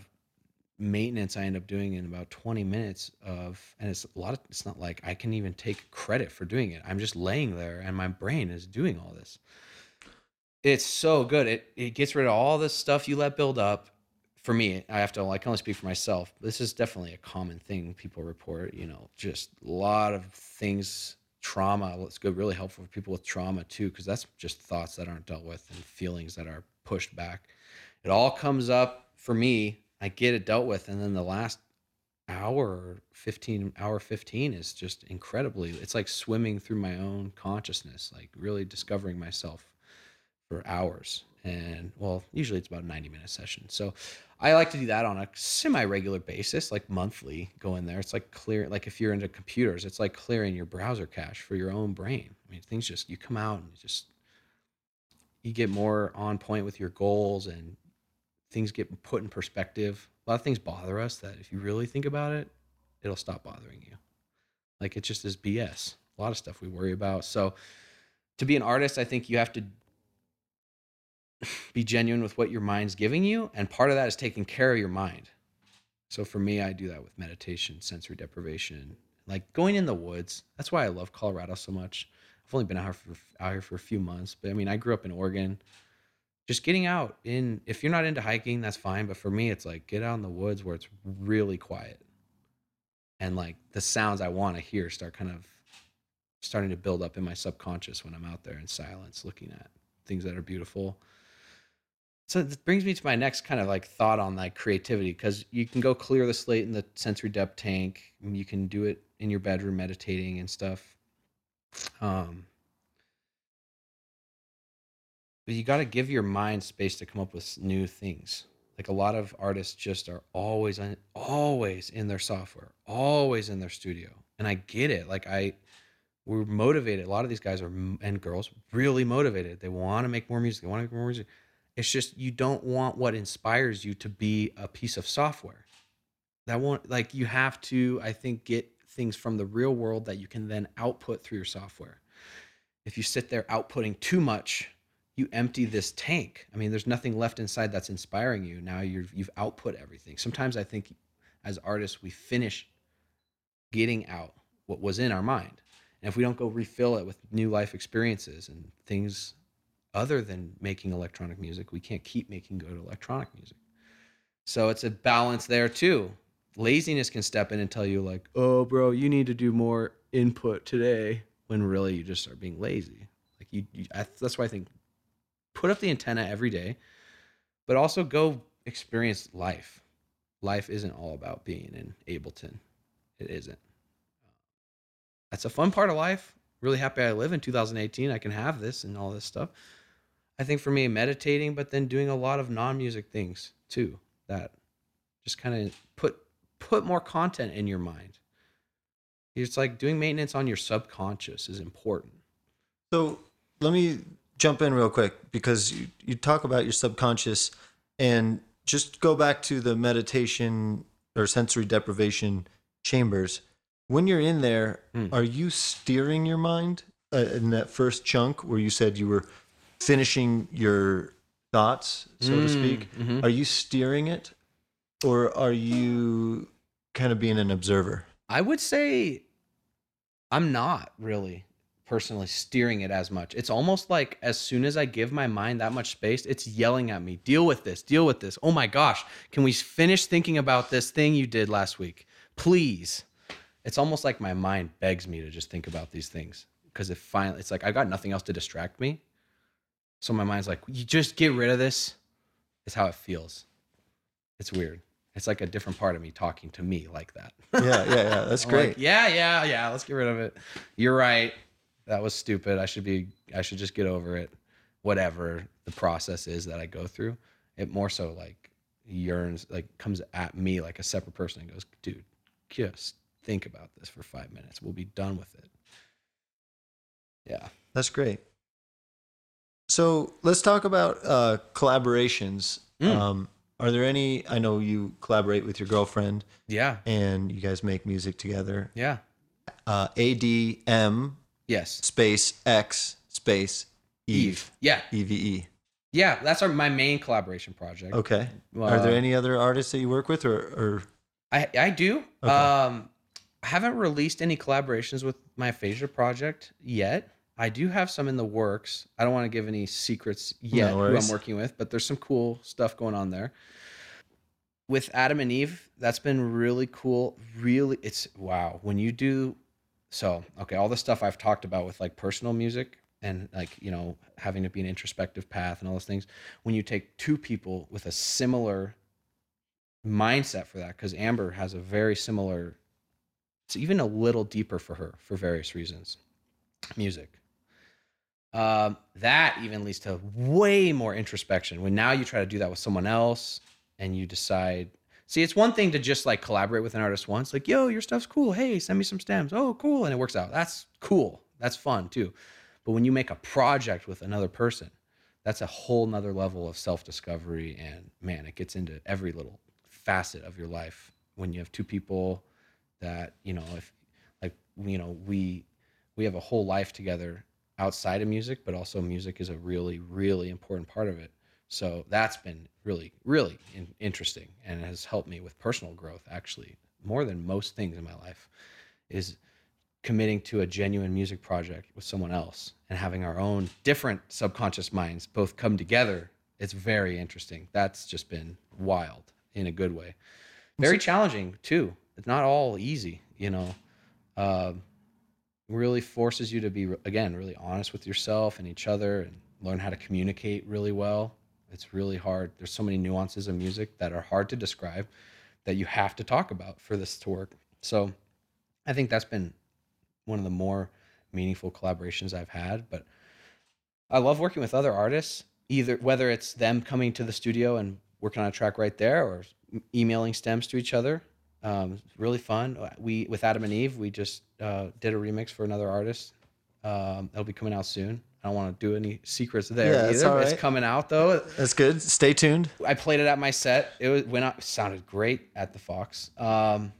C: maintenance I end up doing in about 20 minutes of and it's a lot of it's not like I can even take credit for doing it. I'm just laying there and my brain is doing all this. It's so good. It it gets rid of all this stuff you let build up. For me, I have to I can only speak for myself. This is definitely a common thing people report, you know, just a lot of things trauma. It's good really helpful for people with trauma too cuz that's just thoughts that aren't dealt with and feelings that are pushed back. It all comes up for me I get it dealt with, and then the last hour, fifteen hour fifteen is just incredibly. It's like swimming through my own consciousness, like really discovering myself for hours. And well, usually it's about a ninety minute session. So I like to do that on a semi regular basis, like monthly. Go in there. It's like clear, like if you're into computers, it's like clearing your browser cache for your own brain. I mean, things just you come out and just you get more on point with your goals and things get put in perspective. A lot of things bother us that if you really think about it, it'll stop bothering you. Like it just is BS. A lot of stuff we worry about. So to be an artist, I think you have to be genuine with what your mind's giving you. And part of that is taking care of your mind. So for me, I do that with meditation, sensory deprivation, like going in the woods. That's why I love Colorado so much. I've only been out here for, out here for a few months, but I mean, I grew up in Oregon just getting out in if you're not into hiking that's fine but for me it's like get out in the woods where it's really quiet and like the sounds i want to hear start kind of starting to build up in my subconscious when i'm out there in silence looking at things that are beautiful so it brings me to my next kind of like thought on like creativity because you can go clear the slate in the sensory depth tank you can do it in your bedroom meditating and stuff. Um but you got to give your mind space to come up with new things. Like a lot of artists just are always always in their software always in their studio. And i get it. Like i we're motivated. A lot of these guys are and girls really motivated. They want to make more music. They want to make more music it's just you don't want what inspires you to be a piece of software that won't like you have to i think get things from the real world that you can then output through your software if you sit there outputting too much you empty this tank. I mean, there's nothing left inside that's inspiring you. Now you've you've output everything. Sometimes I think as artists we finish getting out what was in our mind. And if we don't go refill it with new life experiences and things other than making electronic music, we can't keep making good electronic music. So it's a balance there too. Laziness can step in and tell you like, "Oh, bro, you need to do more input today," when really you just are being lazy. Like you, you I, that's why I think put up the antenna every day, but also go experience life. Life isn't all about being in Ableton. It isn't. That's a fun part of life. Really happy I live in 2018. I can have this and all this stuff. I think for me, meditating, but then doing a lot of non-music things too. That just kind of put put more content in your mind. It's like doing maintenance on your subconscious is important.
B: So let me jump in real quick because you, you talk about your subconscious and just go back to the meditation or sensory deprivation chambers. When you're in there,
C: Mm.
B: are you steering your mind uh, in that first chunk where you said you were finishing your thoughts, so to
C: Mm,
B: speak?
C: mhm.
B: Are you steering it or are you kind of being an observer?
C: I would say I'm not really personally steering it as much. It's almost like as soon as I give my mind that much space, it's yelling at me, deal with this, deal with this. Oh my gosh, can we finish thinking about this thing you did last week? Please. It's almost like my mind begs me to just think about these things because it finally, it's like I've got nothing else to distract me. So my mind's like, you just get rid of this, is how it feels. It's weird. It's like a different part of me talking to me like that.
B: Yeah, yeah, yeah. That's *laughs* great.
C: like, yeah, yeah, yeah. Let's get rid of it. You're right. That was stupid. I should be. I should just get over it. Whatever the process is that I go through, it more so like yearns, like comes at me like a separate person and goes, dude, just think about this for five minutes. We'll be done with it. Yeah.
B: That's great. So let's talk about uh, collaborations.
C: Mm.
B: Um, are there any? I know you collaborate with your girlfriend,
C: Yeah.
B: and you guys make music together.
C: Yeah.
B: Uh, ADM
C: Yes.
B: space X space Eve
C: Yeah.
B: E V E.
C: Yeah. That's our my main collaboration project.
B: Okay. are there
C: Uh,
B: any other artists that you work with, or, or
C: I I do.
B: Okay.
C: Um, I haven't released any collaborations with my aphasia project yet. I do have some in the works. I don't want to give any secrets yet
B: No
C: who I'm working with, but there's some cool stuff going on there. With Adam and Eve, that's been really cool. Really, it's wow. When you do so, okay, all the stuff I've talked about with like personal music and like, you know, having to be an introspective path and all those things, when you take two people with a similar mindset for that because Amber has a very similar it's even a little deeper for her for various reasons music um, that even leads to way more introspection when now you try to do that with someone else and you decide see it's one thing to just like collaborate with an artist once like yo your stuff's cool. Hey send me some stems. Oh cool. And it works out. That's cool. That's fun too. But when you make a project with another person that's a whole nother level of self-discovery. And man it gets into every little facet of your life when you have two people that you know if like you know we we have a whole life together outside of music but also music is a really really important part of it. So that's been really really in, interesting and has helped me with personal growth actually more than most things in my life is committing to a genuine music project with someone else and having our own different subconscious minds both come together. It's very interesting. That's just been wild in a good way. Very challenging too. It's not all easy you know? Um, really forces you to be again really honest with yourself and each other and learn how to communicate really well. It's really hard. There's so many nuances of music that are hard to describe that you have to talk about for this to work. So i think that's been one of the more meaningful collaborations i've had but i love working with other artists either whether it's them coming to the studio and working on a track right there or emailing stems to each other um, really fun. We with Adam and Eve, we just uh, did a remix for another artist. Um, it'll be coming out soon. I don't want to do any secrets there
B: Yeah, it's
C: either.
B: all
C: It's coming out though.
B: that's good. Stay tuned.
C: I played it at my set. It was went out. Sounded great at the Fox. Um,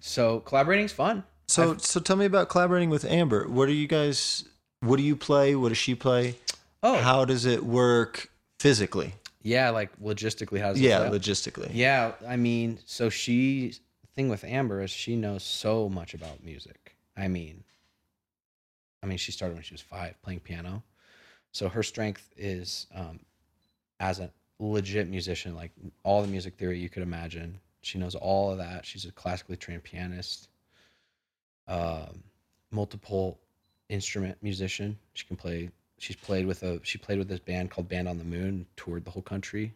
C: so is fun.
B: So so tell me about collaborating with Amber. What do you guys? What do you play? What does she play?
C: Oh,
B: How does it work physically?
C: yeah, like logistically, how's it
B: Yeah,
C: play out?
B: logistically.
C: Yeah, I mean, so she thing with Amber is she knows so much about music. I mean, I mean, she started when she was five playing piano, so her strength is um, as a legit musician, like all the music theory you could imagine. She knows all of that. She's a classically trained pianist, um, multiple instrument musician. She can play. She's played with a. She played with this band called Band on the Moon. Toured the whole country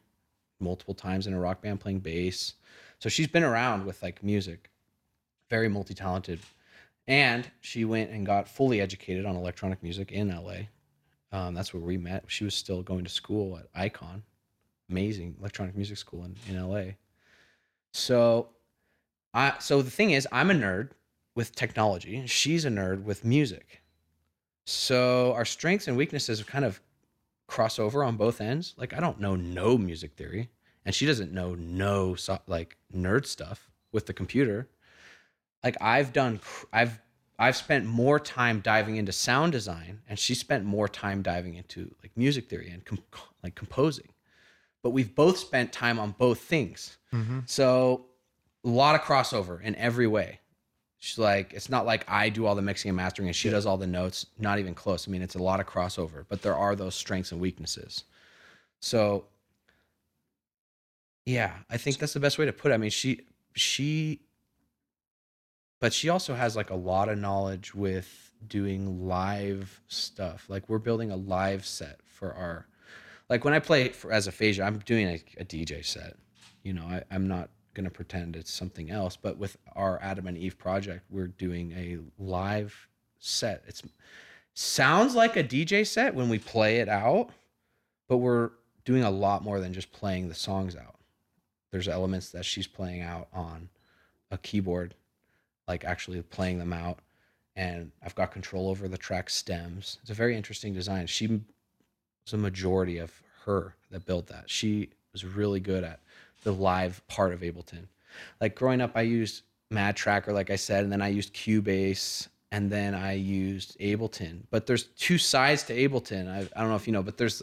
C: multiple times in a rock band playing bass. So she's been around with like music, very multi talented. And she went and got fully educated on electronic music in LA. Um, that's where we met. She was still going to school at Icon, amazing electronic music school in, in LA. So, I so the thing is, I'm a nerd with technology, and she's a nerd with music. So our strengths and weaknesses kind of cross over on both ends. Like I don't know no music theory, and she doesn't know no so, like nerd stuff with the computer. Like I've done, I've I've spent more time diving into sound design, and she spent more time diving into like music theory and com- like composing. But we've both spent time on both things,
B: Mm-hmm.
C: so a lot of crossover in every way. She's like, it's not like I do all the mixing and mastering and she does all the notes. Not even close. I mean, it's a lot of crossover, but there are those strengths and weaknesses. So, yeah, I think that's the best way to put it. I mean, she she, but she also has like a lot of knowledge with doing live stuff. Like we're building a live set for our, like when I play for, as aphasia, I'm doing a, a DJ set. You know, I, I'm not going to pretend it's something else. But with our Adam and Eve project, we're doing a live set. It's sounds like a DJ set when we play it out, but we're doing a lot more than just playing the songs out. There's elements that she's playing out on a keyboard, like actually playing them out. And I've got control over the track stems. It's a very interesting design. She was a majority of her that built that. She was really good at the live part of Ableton. Like growing up, I used MadTracker, like I said, and then I used Cubase, and then I used Ableton. But there's two sides to Ableton. I, I don't know if you know, but there's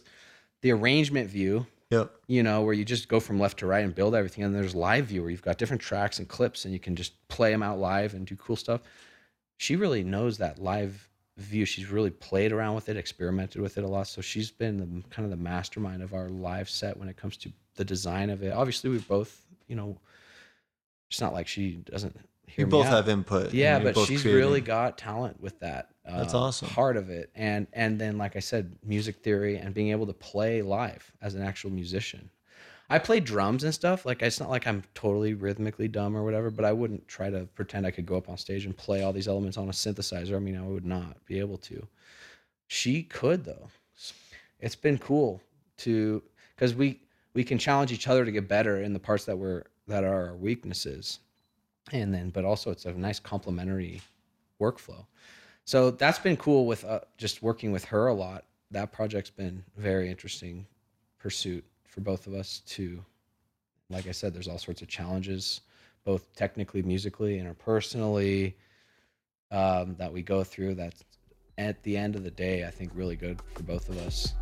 C: the arrangement view,
B: Yep.
C: you know, where you just go from left to right and build everything. And there's live view where you've got different tracks and clips and you can just play them out live and do cool stuff. She really knows that live view. She's really played around with it, experimented with it a lot. So she's been the, kind of the mastermind of our live set when it comes to the design of it. Obviously, we both, you know, it's not like she doesn't hear
B: You both
C: out.
B: have input.
C: Yeah, but she's
B: creating.
C: really got talent with that. Uh,
B: That's awesome.
C: Part of it, and and then like I said, music theory and being able to play live as an actual musician. I play drums and stuff. Like it's not like I'm totally rhythmically dumb or whatever, but I wouldn't try to pretend I could go up on stage and play all these elements on a synthesizer. I mean, I would not be able to. She could though. It's been cool to because we we can challenge each other to get better in the parts that we're that are our weaknesses and then but also it's a nice complementary workflow. So that's been cool with uh, just working with her a lot. That project's been very interesting pursuit for both of us to like i said there's all sorts of challenges both technically musically interpersonally um, that we go through that's at the end of the day i think really good for both of us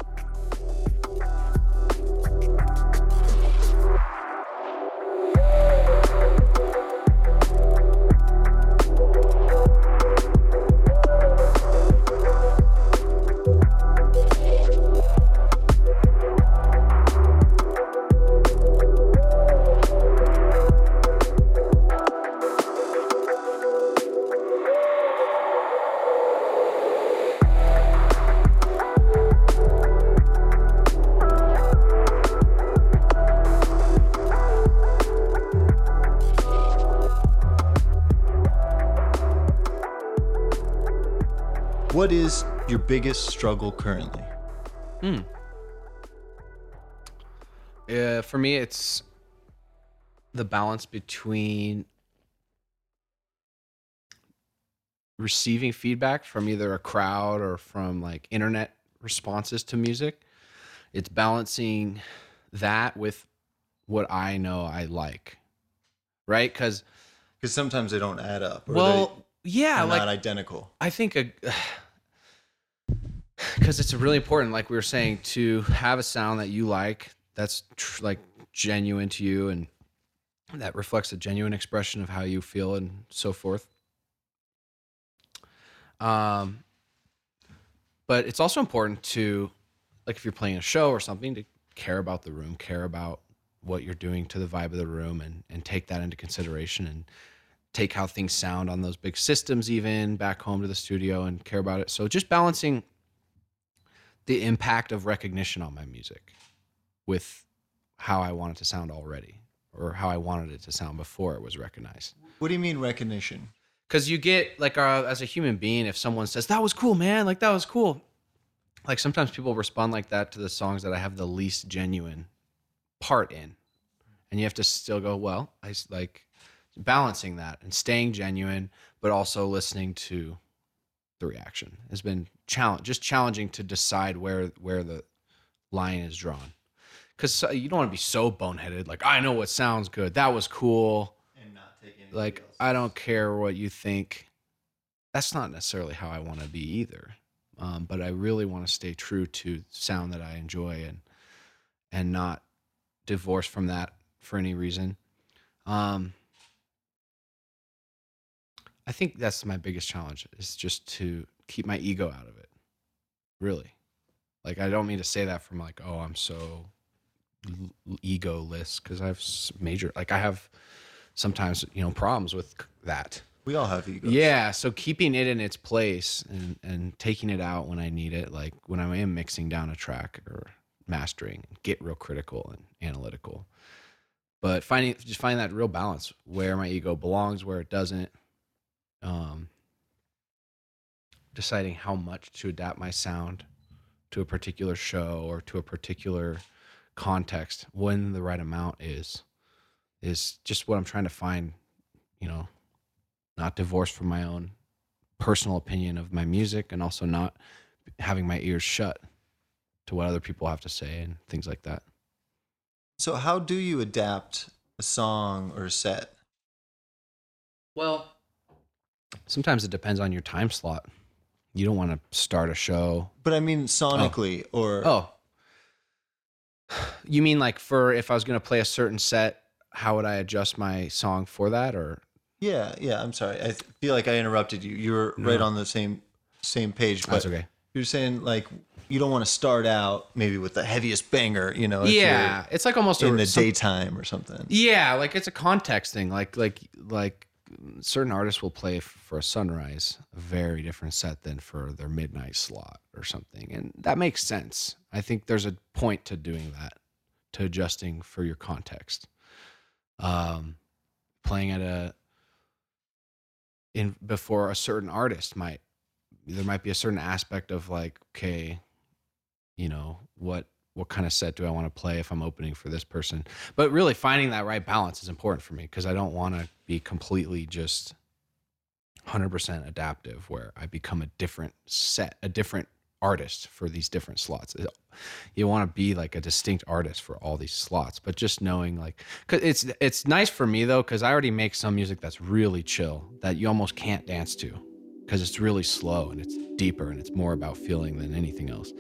B: is your biggest struggle currently?
C: Uh, for me, it's the balance between receiving feedback from either a crowd or from like internet responses to music. It's balancing that with what I know I like, right? Because
B: Because sometimes they don't add up. Or
C: well, yeah,
B: they're
C: like
B: not identical.
C: I think a *laughs* because it's really important, like we were saying, to have a sound that you like that's tr- like genuine to you and that reflects a genuine expression of how you feel and so forth. Um, but it's also important to, like, if you're playing a show or something, to care about the room, care about what you're doing to the vibe of the room, and and take that into consideration and take how things sound on those big systems even back home to the studio and care about it so just balancing the impact of recognition on my music with how i want it to sound already or how i wanted it to sound before it was recognized.
B: What do you mean recognition?
C: because you get like uh, as a human being if someone says that was cool man. Like that was cool. Like sometimes people respond like that to the songs that i have the least genuine part in. And you have to still go well I like balancing that and staying genuine but also listening to the reaction has been challenge just challenging to decide where where the line is drawn because you don't want to be so boneheaded like i know what sounds good that was cool
B: And not taking
C: like I don't care what you think. That's not necessarily how I want to be either. Um, but I really want to stay true to sound that I enjoy and and not divorce from that for any reason. Um, I think that's my biggest challenge is just to keep my ego out of it. Really. Like I don't mean to say that from like, oh, I'm so egoless because I have major like I have sometimes you know problems with that.
B: We all have egos.
C: Yeah, so keeping it in its place and and taking it out when I need it, like when I am mixing down a track or mastering, get real critical and analytical. But finding just finding that real balance where my ego belongs, where it doesn't. Um, deciding how much to adapt my sound to a particular show or to a particular context, when the right amount is, is just what I'm trying to find. You know, not divorced from my own personal opinion of my music and also not having my ears shut to what other people have to say and things like that.
B: So how do you adapt a song or a set?
C: Well, sometimes it depends on your time slot. You don't want to start a show.
B: But I mean sonically oh. or
C: Oh. You mean like for if I was going to play a certain set, how would I adjust my song for that or
B: Yeah, yeah, I'm sorry. I feel like I interrupted you. You were right on the same same page, but
C: That's okay.
B: you're saying like you don't want to start out maybe with the heaviest banger, you know,
C: Yeah, it's like almost
B: you're
C: a
B: in the
C: some-
B: daytime or something.
C: Yeah, like it's a context thing. Like like like certain artists will play for a sunrise a very different set than for their midnight slot or something, and that makes sense. I think there's a point to doing that, to adjusting for your context. Um, playing at a in before a certain artist might there might be a certain aspect of like okay you know what what kind of set do i want to play if i'm opening for this person. But really finding that right balance is important for me because i don't want to be completely just 100% adaptive where i become a different set a different artist for these different slots. You want to be like a distinct artist for all these slots but just knowing like cause it's it's nice for me though because i already make some music that's really chill that you almost can't dance to because it's really slow and it's deeper and it's more about feeling than anything else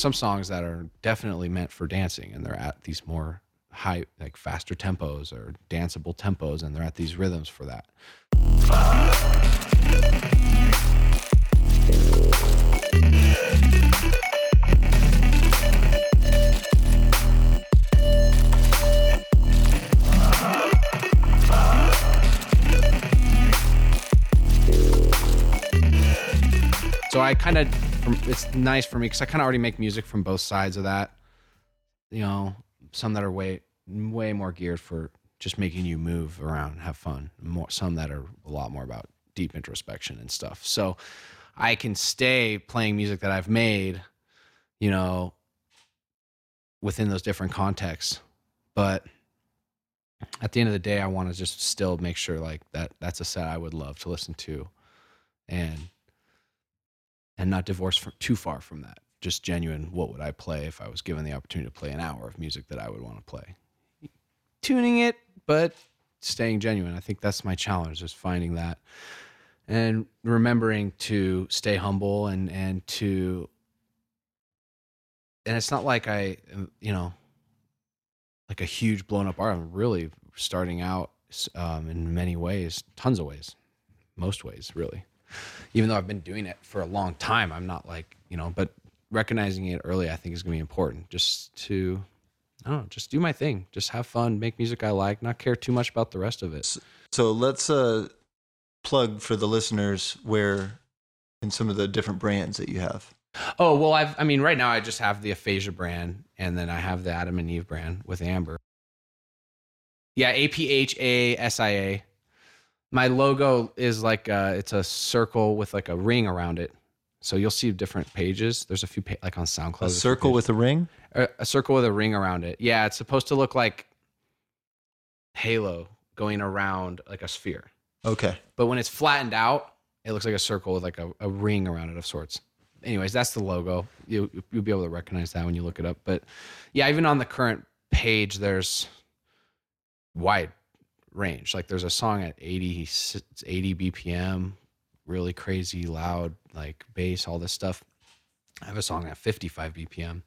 C: some songs that are definitely meant for dancing and they're at these more high, like faster tempos or danceable tempos, and they're at these rhythms for that. So I kind of, it's nice for me because I kind of already make music from both sides of that. You know, some that are way, way more geared for just making you move around, have fun. More, some that are a lot more about deep introspection and stuff. So I can stay playing music that I've made, you know, within those different contexts. But at the end of the day, I want to just still make sure like that that's a set I would love to listen to, and and not divorce from, too far from that. Just genuine. What would I play if I was given the opportunity to play an hour of music that I would want to play? Tuning it, but staying genuine. I think that's my challenge, is finding that and remembering to stay humble and and to. And it's not like I, you know, like a huge blown up art. I'm really starting out um, in many ways, tons of ways, most ways, really even though I've been doing it for a long time, I'm not like, you know, but recognizing it early, I think is going to be important just to, I don't know, just do my thing, just have fun, make music I like, not care too much about the rest of it.
B: So let's uh plug for the listeners where in some of the different brands that you have.
C: Oh, well, I've, I mean, right now I just have the Aphasia brand and then I have the Adam and Eve brand with Amber. Yeah, A P H A S I A. My logo is like uh it's a circle with like a ring around it. So you'll see different pages. There's a few pa- like on SoundCloud.
B: A circle with a ring?
C: a, a circle with a ring around it. Yeah, it's supposed to look like Halo going around like a sphere.
B: Okay.
C: But when it's flattened out, it looks like a circle with like a, a ring around it of sorts. Anyways, that's the logo. You you'll be able to recognize that when you look it up. But yeah, even on the current page, there's wide range. Like there's a song at 80, s- 80 BPM, really crazy, loud, like bass, all this stuff. I have a song at 55 BPM,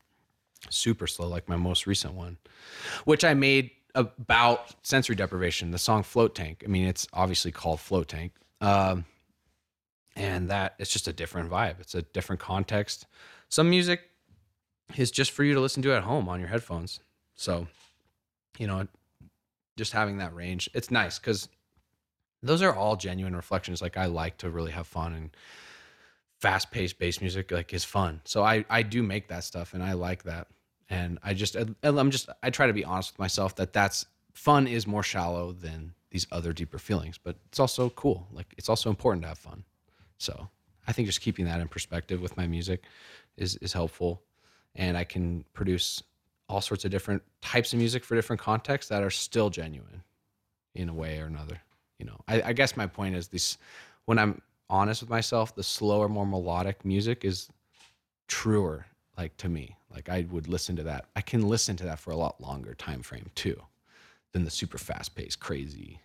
C: super slow, like my most recent one, which I made about sensory deprivation. The song Float Tank. I mean, it's obviously called Float Tank. Um, and that it's just a different vibe. It's a different context. Some music is just for you to listen to at home on your headphones. So, you know, just having that range, it's nice because those are all genuine reflections. Like I like to really have fun and fast paced bass music like is fun. So I I do make that stuff and I like that. And I just I'm just I try to be honest with myself that that's fun is more shallow than these other deeper feelings, but it's also cool. Like it's also important to have fun. So I think just keeping that in perspective with my music is is helpful, and I can produce all sorts of different types of music for different contexts that are still genuine, in a way or another. You know, I, I guess my point is this: when I'm honest with myself, the slower, more melodic music is truer. Like to me, like I would listen to that. I can listen to that for a lot longer time frame too, than the super fast paced, crazy,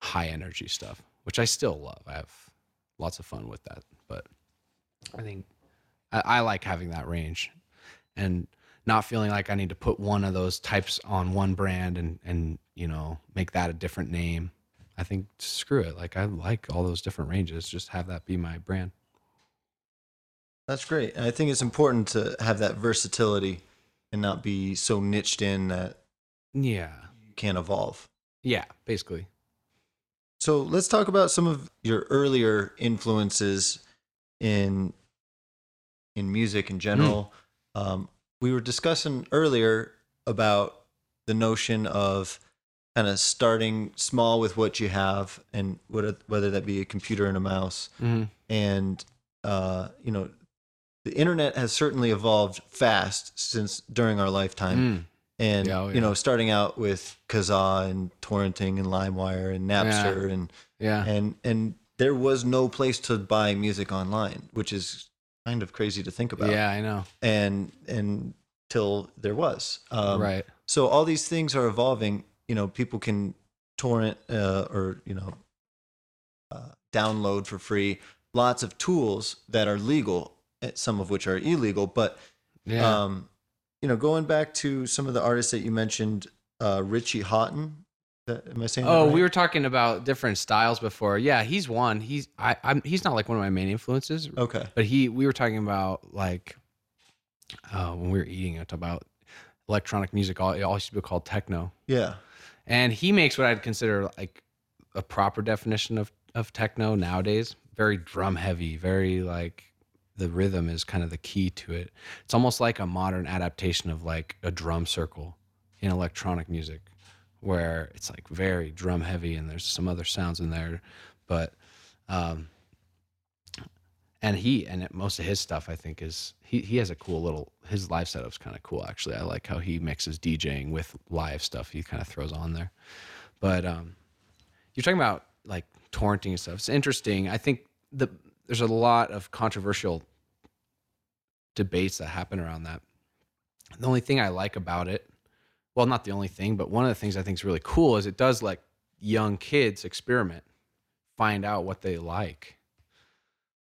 C: high energy stuff, which I still love. I have lots of fun with that. But I think I, I, like having that range and not feeling like I need to put one of those types on one brand and and you know make that a different name. I think screw it. Like I like all those different ranges. Just have that be my brand.
B: That's great. And I think it's important to have that versatility and not be so niched in that
C: yeah
B: you can't evolve.
C: Yeah, basically.
B: So let's talk about some of your earlier influences in in music in general. Mm. Um, we were discussing earlier about the notion of kind of starting small with what you have, and what, whether that be a computer and a mouse, mm-hmm. and uh, you know, the internet has certainly evolved fast since during our lifetime. Mm and yeah, oh, yeah. you know starting out with Kazaa and torrenting and LimeWire and Napster
C: yeah.
B: and
C: yeah
B: and and there was no place to buy music online, which is kind of crazy to think about.
C: Yeah, I know.
B: And and till there was
C: um, right.
B: So all these things are evolving. You know, people can torrent uh, or you know uh, download for free lots of tools that are legal, eh, some of which are illegal, but
C: yeah.
B: um, you know, going back to some of the artists that you mentioned, uh, Richie Hawtin. That, am I saying?
C: Oh,
B: right?
C: we were talking about different styles before. Yeah, he's one. He's I, I'm. He's not like one of my main influences.
B: Okay.
C: But he, we were talking about like, uh, when we were eating, it about electronic music. All it all used to be called techno.
B: Yeah.
C: And he makes what I'd consider like a proper definition of of techno nowadays. Very drum heavy. Very like the rhythm is kind of the key to it. It's almost like a modern adaptation of like a drum circle in electronic music, where it's like very drum heavy and there's some other sounds in there, but um, and he and most of his stuff I think is he he has a cool little his live setup's kind of cool actually. I like how he mixes DJing with live stuff he kind of throws on there. But um, you're talking about like torrenting and stuff. It's interesting. I think the there's a lot of controversial debates that happen around that. The only thing I like about it, well, not the only thing, but one of the things I think is really cool is it does like young kids experiment, find out what they like.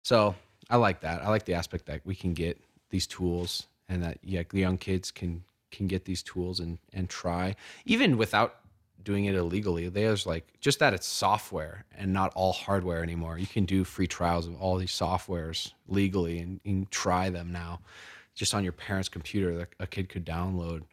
C: So I like that. I like the aspect that we can get these tools and that yeah, young kids can can get these tools and and try even without doing it illegally. There's like just that it's software and not all hardware anymore. You can do free trials of all these softwares legally and, and try them now. Just on your parents' computer, a kid could download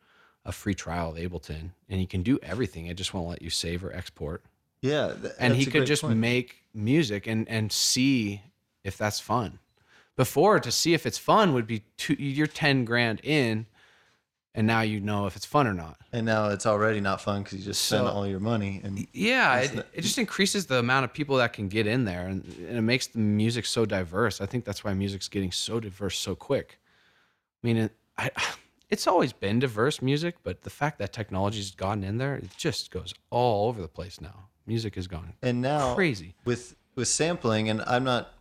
C: a free trial of Ableton and he can do everything. It just won't let you save or export.
B: Yeah.
C: and he could just point. make music and, and see if that's fun. Before, to see if it's fun would be two, you're 10 grand in and now you know if it's fun or not.
B: And now it's already not fun because you just spent all your money. And
C: yeah, it, it just increases the amount of people that can get in there, and, and it makes the music so diverse. I think that's why music's getting so diverse so quick. I mean, it, I, it's always been diverse music, but the fact that technology's gotten in there, it just goes all over the place now. Music is gone
B: And now
C: crazy.
B: with with sampling, and I'm not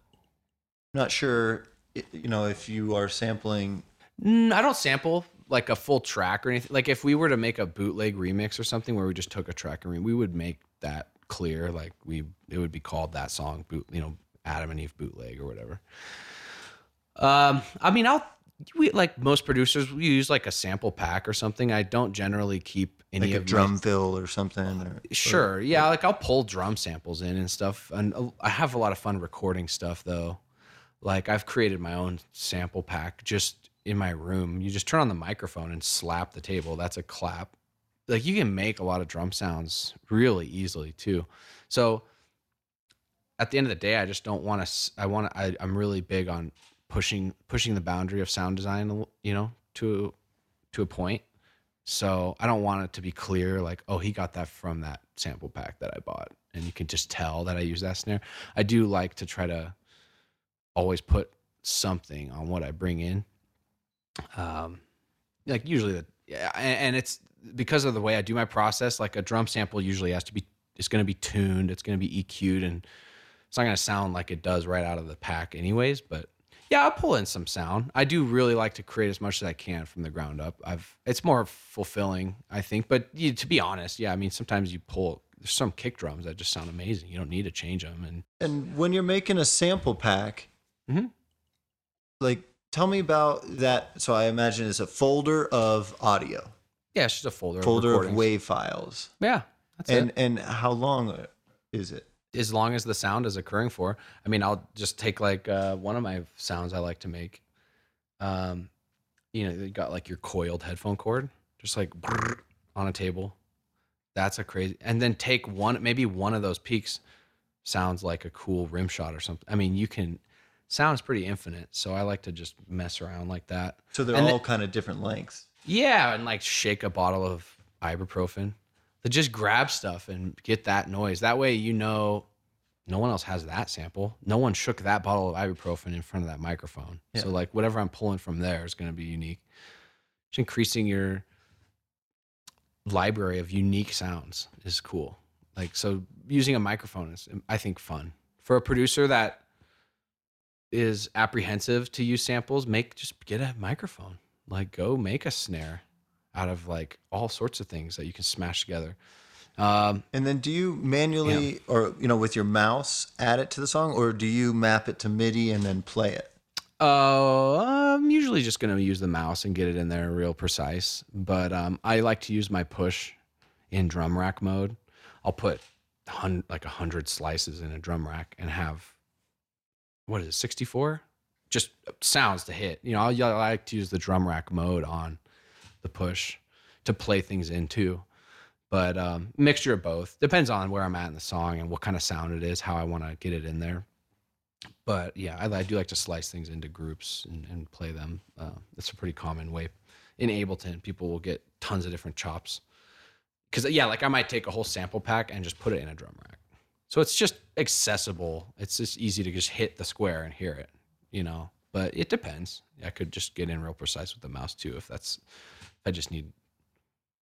B: not sure, you know, if you are sampling.
C: Mm, I don't sample like a full track or anything. Like if we were to make a bootleg remix or something where we just took a track and re- we would make that clear. Like we, it would be called that song boot, you know, Adam and Eve bootleg or whatever. Um, I mean, I'll we like most producers, we use like a sample pack or something. I don't generally keep any
B: Like a
C: of my-
B: drum fill or something. Or,
C: Sure. Yeah. Like I'll pull drum samples in and stuff. And I have a lot of fun recording stuff though. Like I've created my own sample pack just in my room. You just turn on the microphone and slap the table. That's a clap. Like you can make a lot of drum sounds really easily too. So at the end of the day, I just don't want to, I want to, I'm really big on pushing, pushing the boundary of sound design, you know, to, to a point. So I don't want it to be clear, like, oh, he got that from that sample pack that I bought. And you can just tell that I use that snare. I do like to try to always put something on what I bring in. Um, like usually the, yeah, and, it's because of the way I do my process, like a drum sample usually has to be, it's going to be tuned, it's going to be EQ'd, and it's not going to sound like it does right out of the pack anyways, but yeah, I'll pull in some sound. I do really like to create as much as I can from the ground up. I've it's more fulfilling, I think. But you, to be honest, yeah, I mean sometimes you pull there's some kick drums that just sound amazing. You don't need to change them. And
B: And when you're making a sample pack,
C: Mhm.
B: like tell me about that. So I imagine it's a folder of audio,
C: yeah, it's just a folder.
B: folder
C: of,
B: of. WAV files,
C: Yeah, that's
B: and
C: it.
B: and how long is it?
C: As long as the sound is occurring for. I mean, I'll just take like uh, one of my sounds I like to make. Um, you know, you got like your coiled headphone cord, just like on a table. That's a crazy. And then take one, maybe one of those peaks sounds like a cool rim shot or something. I mean, you can. Sounds pretty infinite, so I like to just mess around like that.
B: So they're
C: And
B: all
C: the-
B: kind of different lengths.
C: Yeah, and like shake a bottle of ibuprofen. To just grab stuff and get that noise. That way you know no one else has that sample. No one shook that bottle of ibuprofen in front of that microphone.
B: Yeah.
C: So like whatever I'm pulling from there is going to be unique. Just increasing your library of unique sounds is cool. Like so using a microphone is I think fun. For a producer that is apprehensive to use samples, make just get a microphone. Like go make a snare out of like all sorts of things that you can smash together. Um,
B: And then do you manually or you know with your mouse add it to the song, or do you map it to MIDI and then play it?
C: Uh, I'm usually just going to use the mouse and get it in there real precise. But um, I like to use my push in drum rack mode. I'll put hun- like a hundred slices in a drum rack and have what is it, 64? Just sounds to hit. You know, I I like to use the drum rack mode on the push to play things into. But um, mixture of both depends on where I'm at in the song and what kind of sound it is, how I want to get it in there but yeah, I, I do like to slice things into groups and, and play them. Uh, that's a pretty common way. In Ableton, people will get tons of different chops. Because yeah, like I might take a whole sample pack and just put it in a drum rack. So it's just accessible. It's just easy to just hit the square and hear it, you know. But it depends. I could just get in real precise with the mouse too, if that's. I just need,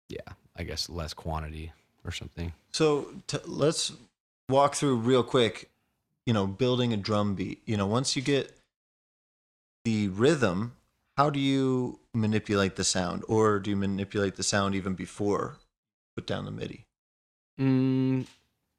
C: yeah, I guess less quantity or something.
B: So t- let's walk through real quick. You know, building a drum beat. You know, once you get the rhythm, how do you manipulate the sound, or do you manipulate the sound even before put down the MIDI?
C: Mm,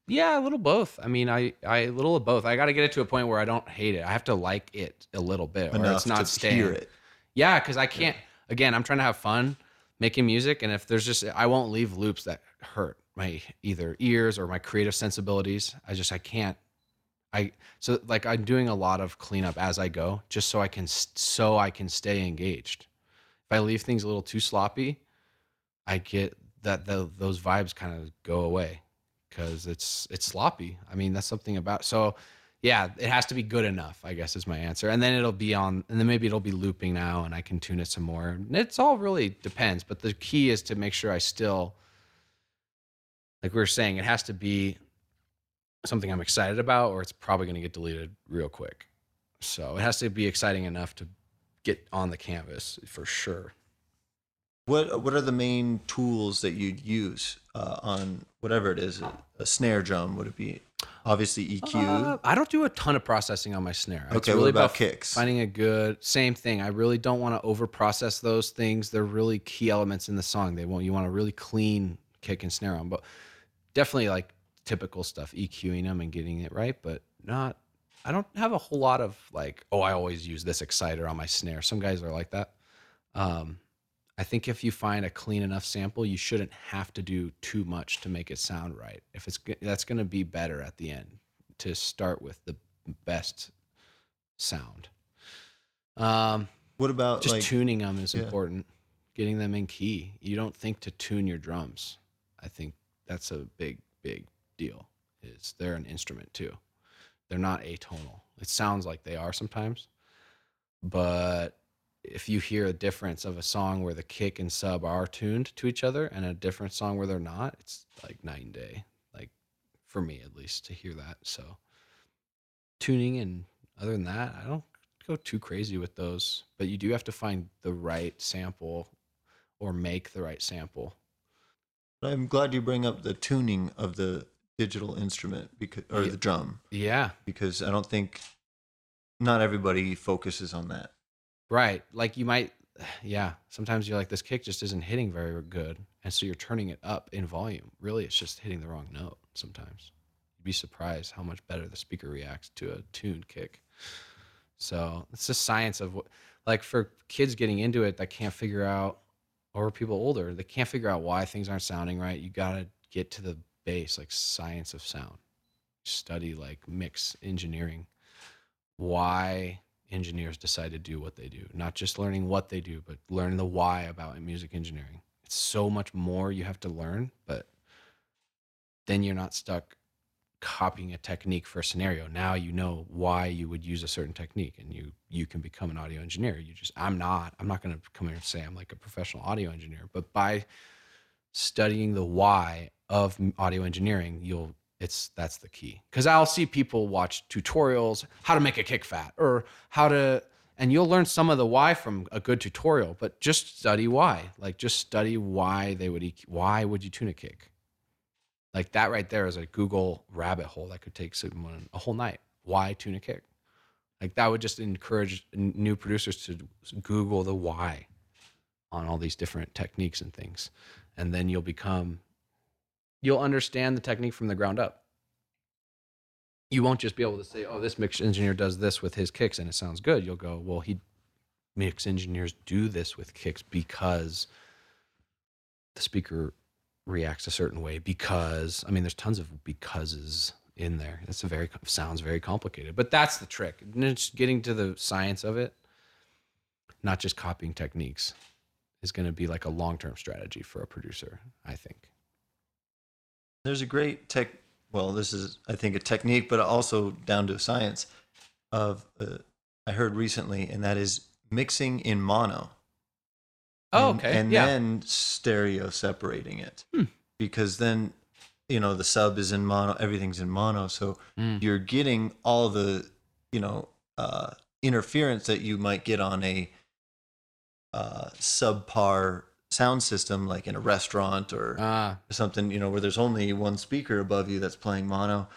C: yeah, a little both. I mean, I, I a little of both. I got to get it to a point where I don't hate it. I have to like it a little bit, or
B: Enough
C: it's not
B: to
C: staying.
B: hear it.
C: Yeah, because I can't. Again, I'm trying to have fun making music, and if there's just, I won't leave loops that hurt my either ears or my creative sensibilities. I just, I can't. I so like I'm doing a lot of cleanup as I go, just so I can so I can stay engaged. If I leave things a little too sloppy, I get that the, those vibes kind of go away because it's it's sloppy. I mean, that's something about so yeah, it has to be good enough, I guess is my answer. And then it'll be on and then maybe it'll be looping now and I can tune it some more. And It's all really depends, but the key is to make sure I still like we were saying, it has to be something I'm excited about or it's probably going to get deleted real quick. So, it has to be exciting enough to get on the canvas for sure.
B: what what are the main tools that you'd use uh, on whatever it is? A snare drum would it be? Obviously EQ.
C: Uh, I don't do a ton of processing on my snare. It's
B: Okay, what about
C: f-
B: kicks?
C: Finding a good same thing. I really don't want to over process those things. They're really key elements in the song. They want you want a really clean kick and snare on, but definitely like typical stuff, EQing them and getting it right, but not. I don't have a whole lot of like, oh, I always use this exciter on my snare. Some guys are like that. Um, I think if you find a clean enough sample, you shouldn't have to do too much to make it sound right. If it's that's going to be better at the end to start with the best sound. Um,
B: what about
C: just
B: like
C: tuning them is
B: yeah.
C: important. Getting them in key. You don't think to tune your drums. I think that's a big, big deal. Is they're an instrument too. They're not atonal. It sounds like they are sometimes, but if you hear a difference of a song where the kick and sub are tuned to each other and a different song where they're not, it's like night and day. Like for me at least to hear that. So tuning and other than that, I don't go too crazy with those, but you do have to find the right sample or make the right sample.
B: I'm glad you bring up the tuning of the digital instrument because or
C: Yeah.
B: the drum
C: Yeah,
B: because I don't think not everybody focuses on that.
C: Right. Like you might, *sighs* yeah. Sometimes you're like, this kick just isn't hitting very good, and so you're turning it up in volume. Really, it's just hitting the wrong note. Sometimes you'd be surprised how much better the speaker reacts to a tuned kick. So it's the science of what, like for kids getting into it that can't figure out, or people older, they can't figure out why things aren't sounding right. You got to get to the base, like science of sound. Study like mix engineering, why engineers decide to do what they do, not just learning what they do, but learning the why about music engineering. It's so much more you have to learn, but then you're not stuck copying a technique for a scenario. Now you know why you would use a certain technique and you you can become an audio engineer. You just I'm not I'm not going to come here and say I'm like a professional audio engineer, but by studying the why of audio engineering, you'll it's that's the key. Cuz I'll see people watch tutorials how to make a kick fat or how to and you'll learn some of the why from a good tutorial, but just study why. Like just study why they would EQ, why would you tune a kick? Like that right there is a Google rabbit hole that could take someone a whole night. Why tune a kick? Like that would just encourage new producers to Google the why on all these different techniques and things. And then you'll become, you'll understand the technique from the ground up. You won't just be able to say, oh, this mix engineer does this with his kicks and it sounds good. You'll go, well, he mix engineers do this with kicks because the speaker reacts a certain way because I mean there's tons of becauses in there. It's a very sounds very complicated, but that's the trick. It's getting to the science of it, not just copying techniques, is going to be like a long term strategy for a producer. I think.
B: There's a great tech. Well, this is I think a technique, but also down to science of uh, I heard recently, and that is mixing in mono.
C: Oh,
B: and,
C: okay.
B: And
C: yeah.
B: then stereo separating it.
C: Hmm.
B: Because then, you know, the sub is in mono, everything's in mono. So
C: Mm.
B: you're getting all the, you know, uh, interference that you might get on a uh, subpar sound system, like in a restaurant or
C: Ah.
B: something, you know, where there's only one speaker above you that's playing mono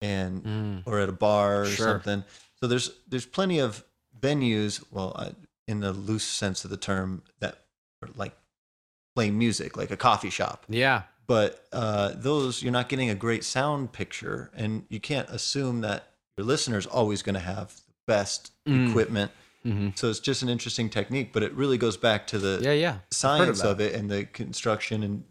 B: and
C: mm.
B: or at a bar or
C: Sure.
B: something. So there's there's plenty of venues, well, I, in the loose sense of the term, that are like playing music, like a coffee shop.
C: Yeah.
B: But uh, those you're not getting a great sound picture, and you can't assume that your listener's always going to have the best
C: Mm.
B: equipment.
C: Hmm
B: So it's just an interesting technique, but it really goes back to the
C: Yeah. Yeah.
B: Science of it and the construction and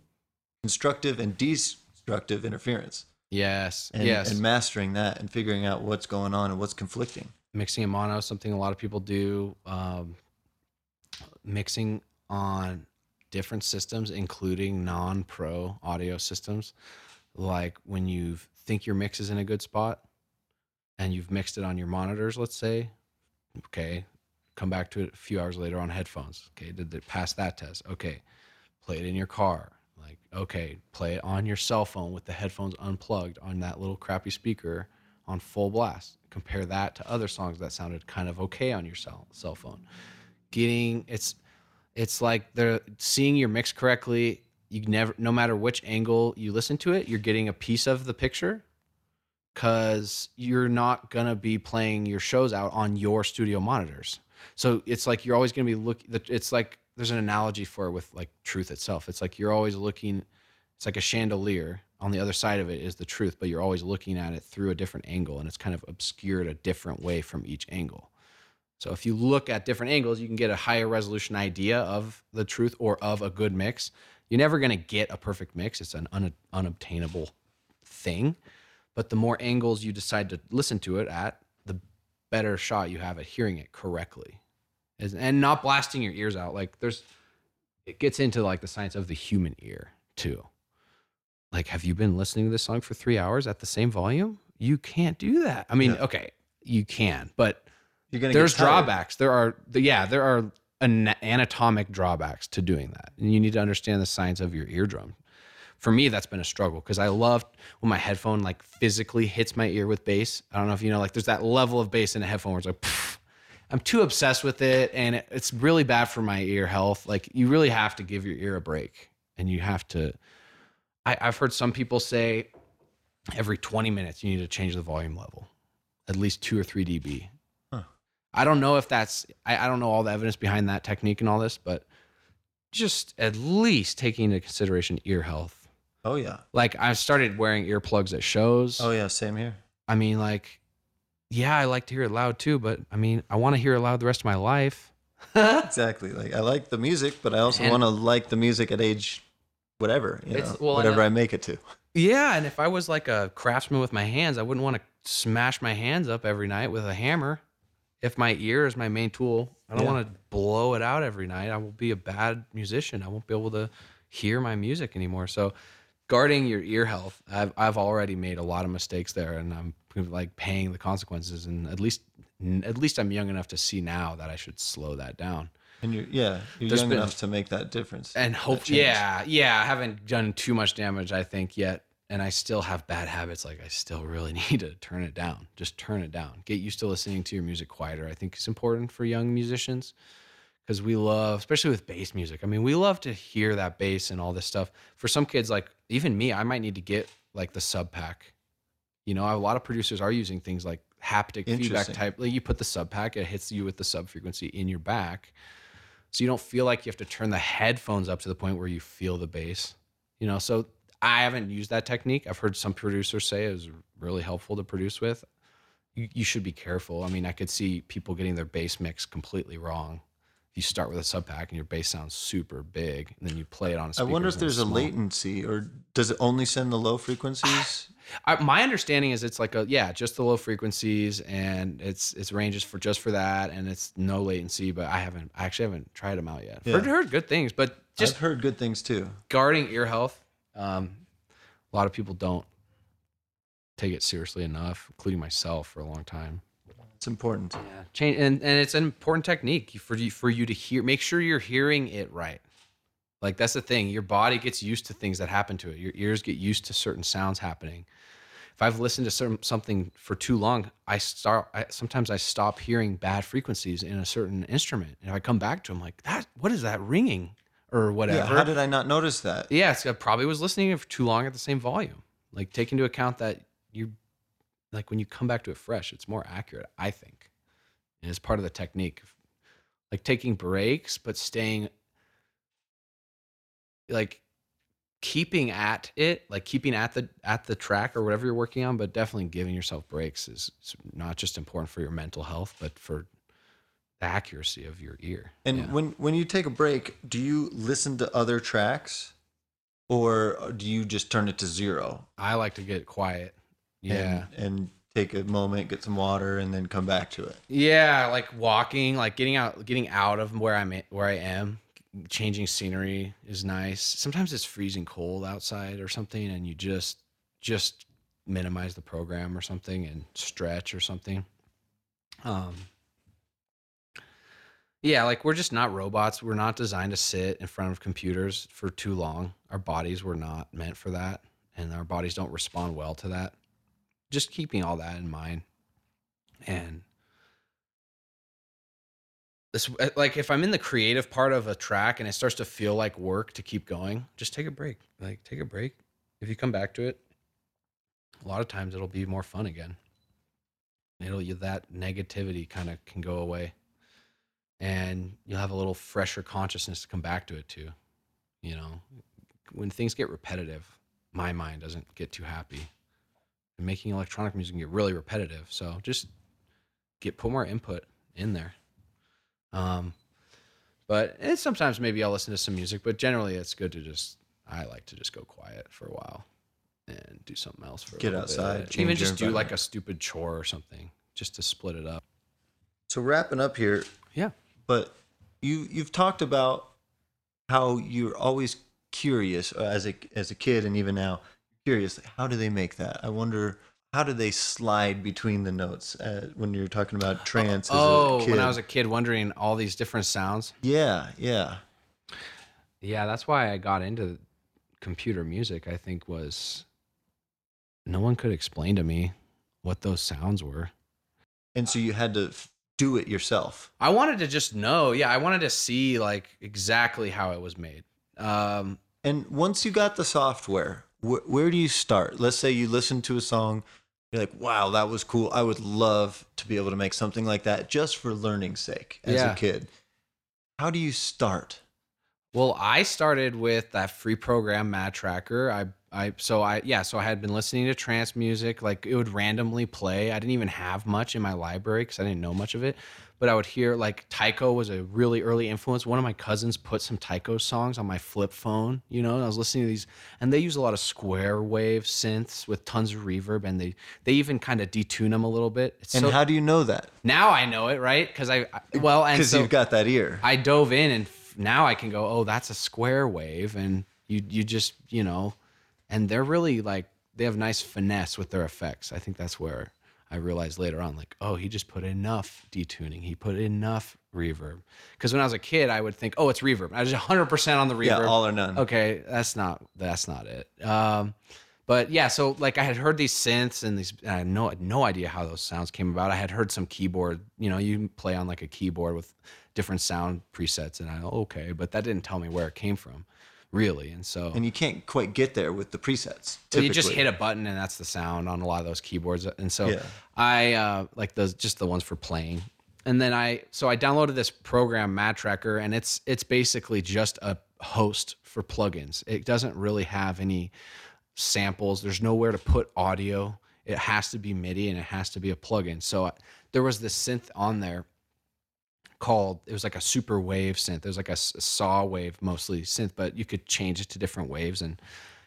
B: constructive and destructive interference
C: Yes.
B: and,
C: yes.
B: and mastering that and figuring out what's going on and what's conflicting.
C: mixing in mono is something a lot of people do um, mixing on different systems including non-pro audio systems like when you think your mix is in a good spot and you've mixed it on your monitors let's say okay come back to it a few hours later on headphones okay did it pass that test okay play it in your car like okay play it on your cell phone with the headphones unplugged on that little crappy speaker on full blast compare that to other songs that sounded kind of okay on your cell, cell phone getting it's It's like they're seeing your mix correctly. You never, no matter which angle you listen to it, you're getting a piece of the picture because you're not gonna be playing your shows out on your studio monitors. So it's like you're always gonna be looking. It's like there's an analogy for it with like truth itself. It's like you're always looking. It's like a chandelier. On the other side of it is the truth, but you're always looking at it through a different angle, and it's kind of obscured a different way from each angle. So if you look at different angles, you can get a higher resolution idea of the truth or of a good mix. You're never going to get a perfect mix. It's an un- unobtainable thing. But the more angles you decide to listen to it at, better shot you have at hearing it correctly. And not blasting your ears out. Like there's it gets into like the science of the human ear too. Like have you been listening to this song for 3 hours at the same volume? You can't do that. I mean, okay, you can, but
B: You're gonna
C: there's drawbacks. There are, the, yeah, there are an- anatomic drawbacks to doing that, and you need to understand the science of your eardrum. For me, that's been a struggle because I love when my headphone like physically hits my ear with bass. I don't know if you know, like there's that level of bass in a headphone where it's like, pfft. I'm too obsessed with it, and it, it's really bad for my ear health. Like you really have to give your ear a break, and you have to. I, I've heard some people say every 20 minutes you need to change the volume level, at least two or three dB. I don't know if that's I, I don't know all the evidence behind that technique and all this, but just at least taking into consideration ear health.
B: Oh yeah.
C: Like I started wearing earplugs at shows.
B: Oh yeah. Same here.
C: I mean, like, yeah, I like to hear it loud too, but I mean, I want to hear it loud the rest of my life. *laughs*
B: Exactly. Like I like the music, but I also want to like the music at age whatever, you know,
C: well, I
B: whatever
C: know-
B: I make it to.
C: Yeah, and if I was like a craftsman with my hands, I wouldn't want to smash my hands up every night with a hammer. If my ear is my main tool, I don't
B: Yeah.
C: want to blow it out every night. I will be a bad musician. I won't be able to hear my music anymore. So, guarding your ear health, I've I've already made a lot of mistakes there, and I'm like paying the consequences. And at least at least I'm young enough to see now that I should slow that down.
B: And you're yeah, you're
C: There's
B: young
C: been-
B: enough to make that difference.
C: and hope yeah yeah i haven't done too much damage i think yet and i still have bad habits like i still really *laughs* need to turn it down just turn it down get used to listening to your music quieter i think it's important for young musicians because we love especially with bass music. I mean we love to hear that bass and all this stuff. For some kids like even me i might need to get like the sub pack. You know a lot of producers are using things like haptic feedback type like you put the sub pack it hits you with the sub frequency in your back. So you don't feel like you have to turn the headphones up to the point where you feel the bass you know? So i haven't used that technique. I've heard some producers say it was really helpful to produce with. You, you should be careful. I mean i could see people getting their bass mix completely wrong you start with a sub pack and your bass sounds super big and then you play it on a.
B: I wonder if there's a latency or does it only send the low frequencies? *sighs*
C: I, my understanding is it's like a yeah, just the low frequencies, and it's it's ranges for just for that, and it's no latency. But I haven't, I actually haven't tried them out yet.
B: Yeah.
C: Heard, heard good things, but just
B: I've heard good things too.
C: guarding ear health. Um, a lot of people don't take it seriously enough, including myself for a long time.
B: It's important.
C: Yeah, change, and and it's an important technique for you for you to hear. Make sure you're hearing it right. Like that's the thing. Your body gets used to things that happen to it. Your ears get used to certain sounds happening. If I've listened to some, something for too long, I start. I, sometimes I stop hearing bad frequencies in a certain instrument, and if I come back to them, like that, what is that ringing or whatever?
B: Yeah, how did I not notice that?
C: Yeah, it's, I probably was listening for too long at the same volume. Like take into account that you, like when you come back to it fresh, it's more accurate. I think, and it's part of the technique, like taking breaks but staying, like keeping at it, like keeping at the at the track or whatever you're working on, but definitely giving yourself breaks is, is not just important for your mental health, but for the accuracy of your ear.
B: And
C: Yeah.
B: when when you take a break, do you listen to other tracks, or do you just turn it to zero?
C: I like to get quiet. Yeah.
B: And, and take a moment, get some water, and then come back to it.
C: Yeah, like walking, like getting out, getting out of where I'm at, where I am. Changing scenery is nice. Sometimes it's freezing cold outside or something, and you just just minimize the program or something and stretch or something. Um, yeah, like we're just not robots. We're not designed to sit in front of computers for too long. Our bodies were not meant for that, and our bodies don't respond well to that. Just keeping all that in mind, and this uh, like if I'm in the creative part of a track and it starts to feel like work to keep going, just take a break. Like take a break. If you come back to it, a lot of times it'll be more fun again. It'll you that negativity kind of can go away. And you'll have a little fresher consciousness to come back to it too. You know, when things get repetitive, my mind doesn't get too happy. And making electronic music can get really repetitive. So just get put more input in there. Um, but and sometimes maybe I'll listen to some music, but generally it's good to just I like to just go quiet for a while and do something else for a
B: Get outside,
C: Even just do like a stupid chore or something, just to split it up.
B: So wrapping up here,
C: Yeah.
B: but you you've talked about how you're always curious uh, as a as a kid and even now curious how do they make that i wonder how do they slide between the notes uh, when you're talking about trance as
C: oh,
B: a kid
C: when I was a kid, wondering all these different sounds.
B: yeah yeah
C: Yeah, that's why I got into computer music. I think was no one could explain to me what those sounds were.
B: and so you had to f- do it yourself
C: I wanted to just know. Yeah, I wanted to see like exactly how it was made. Um,
B: and once you got the software wh- where do you start let's say you listen to a song you're like wow that was cool i would love to be able to make something like that just for learning's sake as
C: Yeah.
B: a kid how do you start
C: Well, I started with that free program MadTracker. I I so I yeah, so I had been listening to trance music, like it would randomly play. I didn't even have much in my library cuz I didn't know much of it, but I would hear like Tycho was a really early influence. One of my cousins put some Tycho songs on my flip phone, you know, I was listening to these and they use a lot of square wave synths with tons of reverb and they they even kind of detune them a little bit. It's
B: and
C: so,
B: how do you know that
C: now I know it, right? Cuz I, I well, and
B: because
C: so
B: you've got that ear
C: I dove in and f- now I can go, oh, that's a square wave, and you you just you know, and they're really like they have nice finesse with their effects. I think that's where I realized later on, like, oh, he just put enough detuning, he put enough reverb. Because when I was a kid, I would think, oh, it's reverb. I was 100 percent on the reverb.
B: yeah all or none
C: Okay, that's not that's not it. Um, but yeah, so like I had heard these synths and these, and I had no no idea how those sounds came about. I had heard some keyboard, you know, you play on like a keyboard with different sound presets, and I okay, but that didn't tell me where it came from, really. And so
B: and you can't quite get there with the presets
C: So you just hit a button and that's the sound on a lot of those keyboards. And so
B: Yeah.
C: I uh, like those just the ones for playing. And then I so I downloaded this program MadTracker and it's it's basically just a host for plugins. It doesn't really have any samples. There's nowhere to put audio. It has to be MIDI and it has to be a plugin. So I, there was this synth on there called it was like a super wave synth. It was like a saw wave mostly synth, but you could change it to different waves. And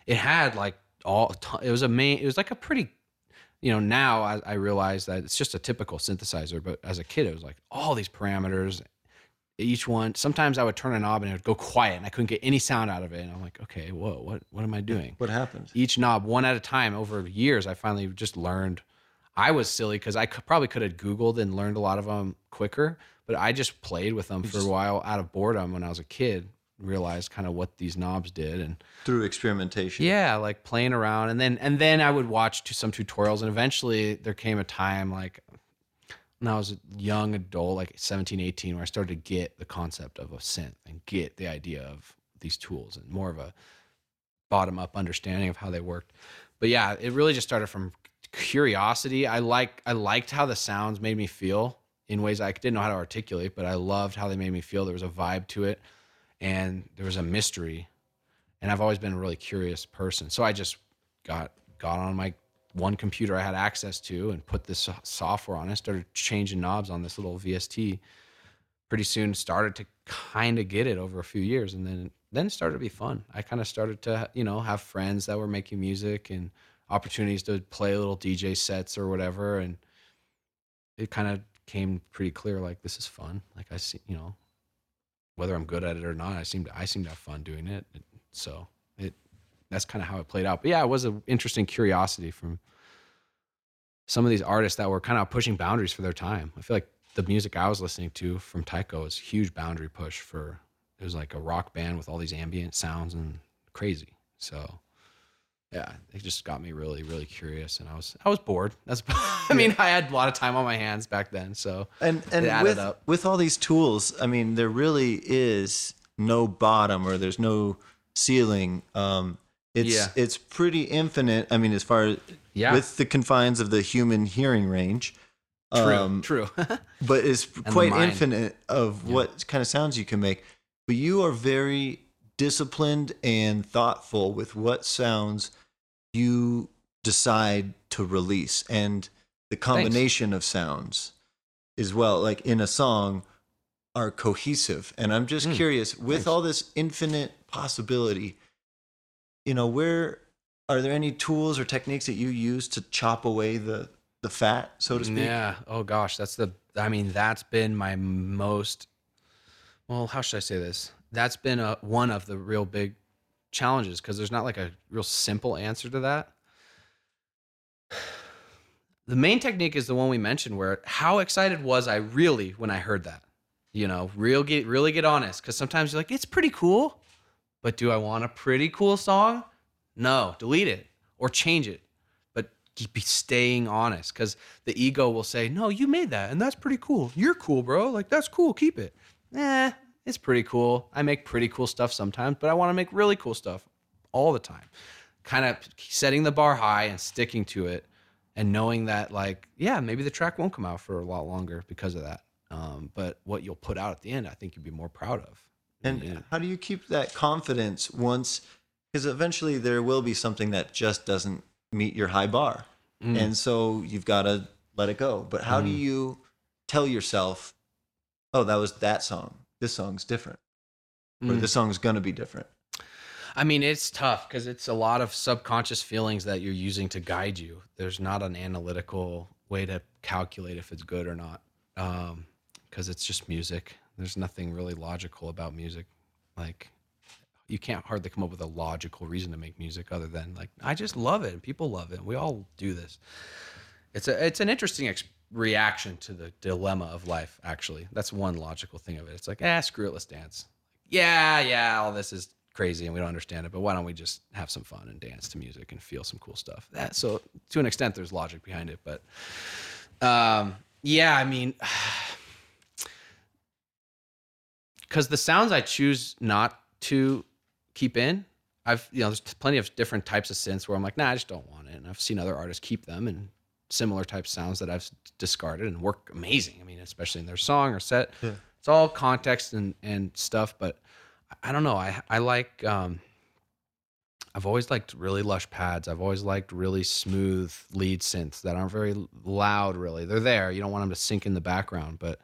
C: it had like all it was a main it was like a pretty you know now I, I realize that it's just a typical synthesizer but as a kid it was like all these parameters each one. Sometimes i would turn a knob and it would go quiet and i couldn't get any sound out of it. And i'm like okay whoa what what am i doing?
B: What happened?
C: Each knob one at a time over years i finally just learned. I was silly because i could, probably could have googled and learned a lot of them quicker but i just played with them for a while out of boredom when i was a kid realized kind of what these knobs did and
B: through experimentation.
C: Yeah like playing around and then and then i would watch to some tutorials and eventually there came a time like when i was a young adult like 17 18 where i started to get the concept of a synth and get the idea of these tools and more of a bottom up understanding of how they worked. But yeah it really just started from curiosity. I like i liked how the sounds made me feel in ways i didn't know how to articulate but i loved how they made me feel there was a vibe to it and there was a mystery and I've always been a really curious person. So I just got got on my one computer I had access to and put this software on it. Started changing knobs on this little VST. Pretty soon started to kind of get it over a few years, and then then it started to be fun. I kind of started to you know have friends that were making music and opportunities to play little DJ sets or whatever, and it kind of came pretty clear like this is fun. Like I see you know whether I'm good at it or not, I seem to I seem to have fun doing it. So it that's kind of how it played out. But yeah, it was an interesting curiosity from some of these artists that were kind of pushing boundaries for their time. I feel like the music I was listening to from Tycho a huge boundary push for it was like a rock band with all these ambient sounds and crazy. So yeah, it just got me really, really curious, and I was I was bored. That's *laughs* I mean, I had a lot of time on my hands back then, so
B: And and with
C: up.
B: with all these tools, I mean, there really is no bottom or there's no ceiling. Um, it's
C: Yeah.
B: it's pretty infinite. I mean, as far as
C: Yeah.
B: with the confines of the human hearing range.
C: True,
B: Um,
C: true. *laughs*
B: but it's quite infinite of what kind of sounds you can make. But you are very disciplined and thoughtful with what sounds you decide to release and the combination of sounds as well, like in a song, are cohesive. And I'm just
C: Mm,
B: curious, with
C: thanks.
B: all this infinite possibility, you know, where are there any tools or techniques that you use to chop away the the fat, so to speak?
C: Yeah. Oh gosh, that's the. I mean, that's been my most. Well, how should I say this? That's been a one of the real big challenges because there's not like a real simple answer to that. The main technique is the one we mentioned, where how excited was I really when I heard that? You know, real get really get honest because sometimes you're like, it's pretty cool, but do I want a pretty cool song? No, delete it or change it but keep be staying honest because the ego will say, "No, you made that, and that's pretty cool. You're cool, bro. Like that's cool. Keep it." Eh, it's pretty cool. I make pretty cool stuff sometimes, but I want to make really cool stuff all the time. Kind of setting the bar high and sticking to it, and knowing that, like, yeah, maybe the track won't come out for a lot longer because of that. Um, but what you'll put out at the end, I think you'd be more proud of.
B: And
C: Yeah.
B: how do you keep that confidence once? Because eventually there will be something that just doesn't meet your high bar,
C: Mm.
B: and so you've got to let it go. But how do you tell yourself, "Oh, that was that song. This song's different, or
C: Mm.
B: this song's gonna be different"?
C: I mean, it's tough because it's a lot of subconscious feelings that you're using to guide you. There's not an analytical way to calculate if it's good or not because it's just music. There's nothing really logical about music. Like, you can't hardly come up with a logical reason to make music other than like I just love it and people love it. We all do this. It's a it's an interesting ex- reaction to the dilemma of life. Actually, that's one logical thing of it. It's like ah, screw it, let's dance. Yeah, yeah, all this is crazy and we don't understand it, but why don't we just have some fun and dance to music and feel some cool stuff? That so to an extent, there's logic behind it, but um, yeah, I mean. *sighs* because the sounds I choose not to keep in, I've you know there's plenty of different types of synths where I'm like, nah, I just don't want it, and I've seen other artists keep them and similar type sounds that I've discarded and work amazing. I mean, especially in their song or set,
B: Yeah.
C: it's all context and and stuff. But I don't know. I I like. um I've always liked really lush pads. I've always liked really smooth lead synths that aren't very loud. Really, they're there. You don't want them to sink in the background, but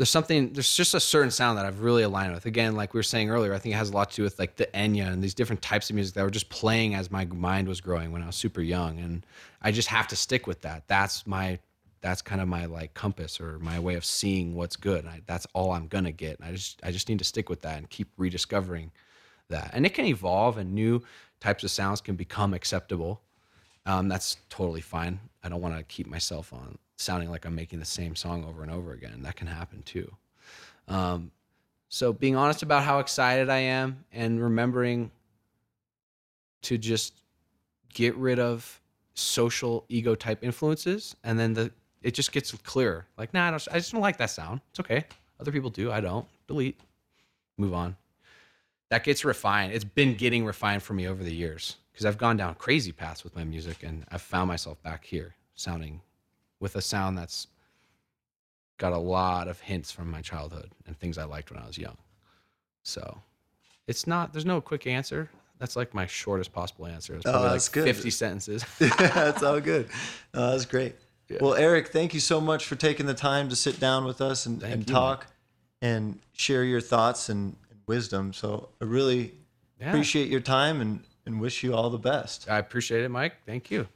C: there's something there's just a certain sound that I've really aligned with. Again, like we were saying earlier, I think it has a lot to do with like the Enya and these different types of music that were just playing as my mind was growing when I was super young, and I just have to stick with that. That's my that's kind of my like compass or my way of seeing what's good. I, that's all I'm gonna get. And I just I just need to stick with that and keep rediscovering that. And it can evolve, and new types of sounds can become acceptable. Um, that's totally fine. I don't want to keep myself on sounding like I'm making the same song over and over again. That can happen too. Um, so being honest about how excited I am and remembering to just get rid of social ego type influences, and then the it just gets clearer. Like, nah, I, don't, I just don't like that sound. It's okay. Other people do. I don't. Delete. Move on. That gets refined. It's been getting refined for me over the years because I've gone down crazy paths with my music, and I've found myself back here sounding with a sound that's got a lot of hints from my childhood and things I liked when I was young. So it's not, there's no quick answer. That's like my shortest possible answer. It's
B: Oh,
C: probably
B: that's
C: like
B: good.
C: 50 sentences. *laughs*
B: that's all good. No, that's great. Well, Aric, thank you so much for taking the time to sit down with us and, and
C: you,
B: talk and share your thoughts and, and wisdom. So I really
C: Yeah.
B: appreciate your time and, and wish you all the best.
C: I appreciate it, Mike. Thank you.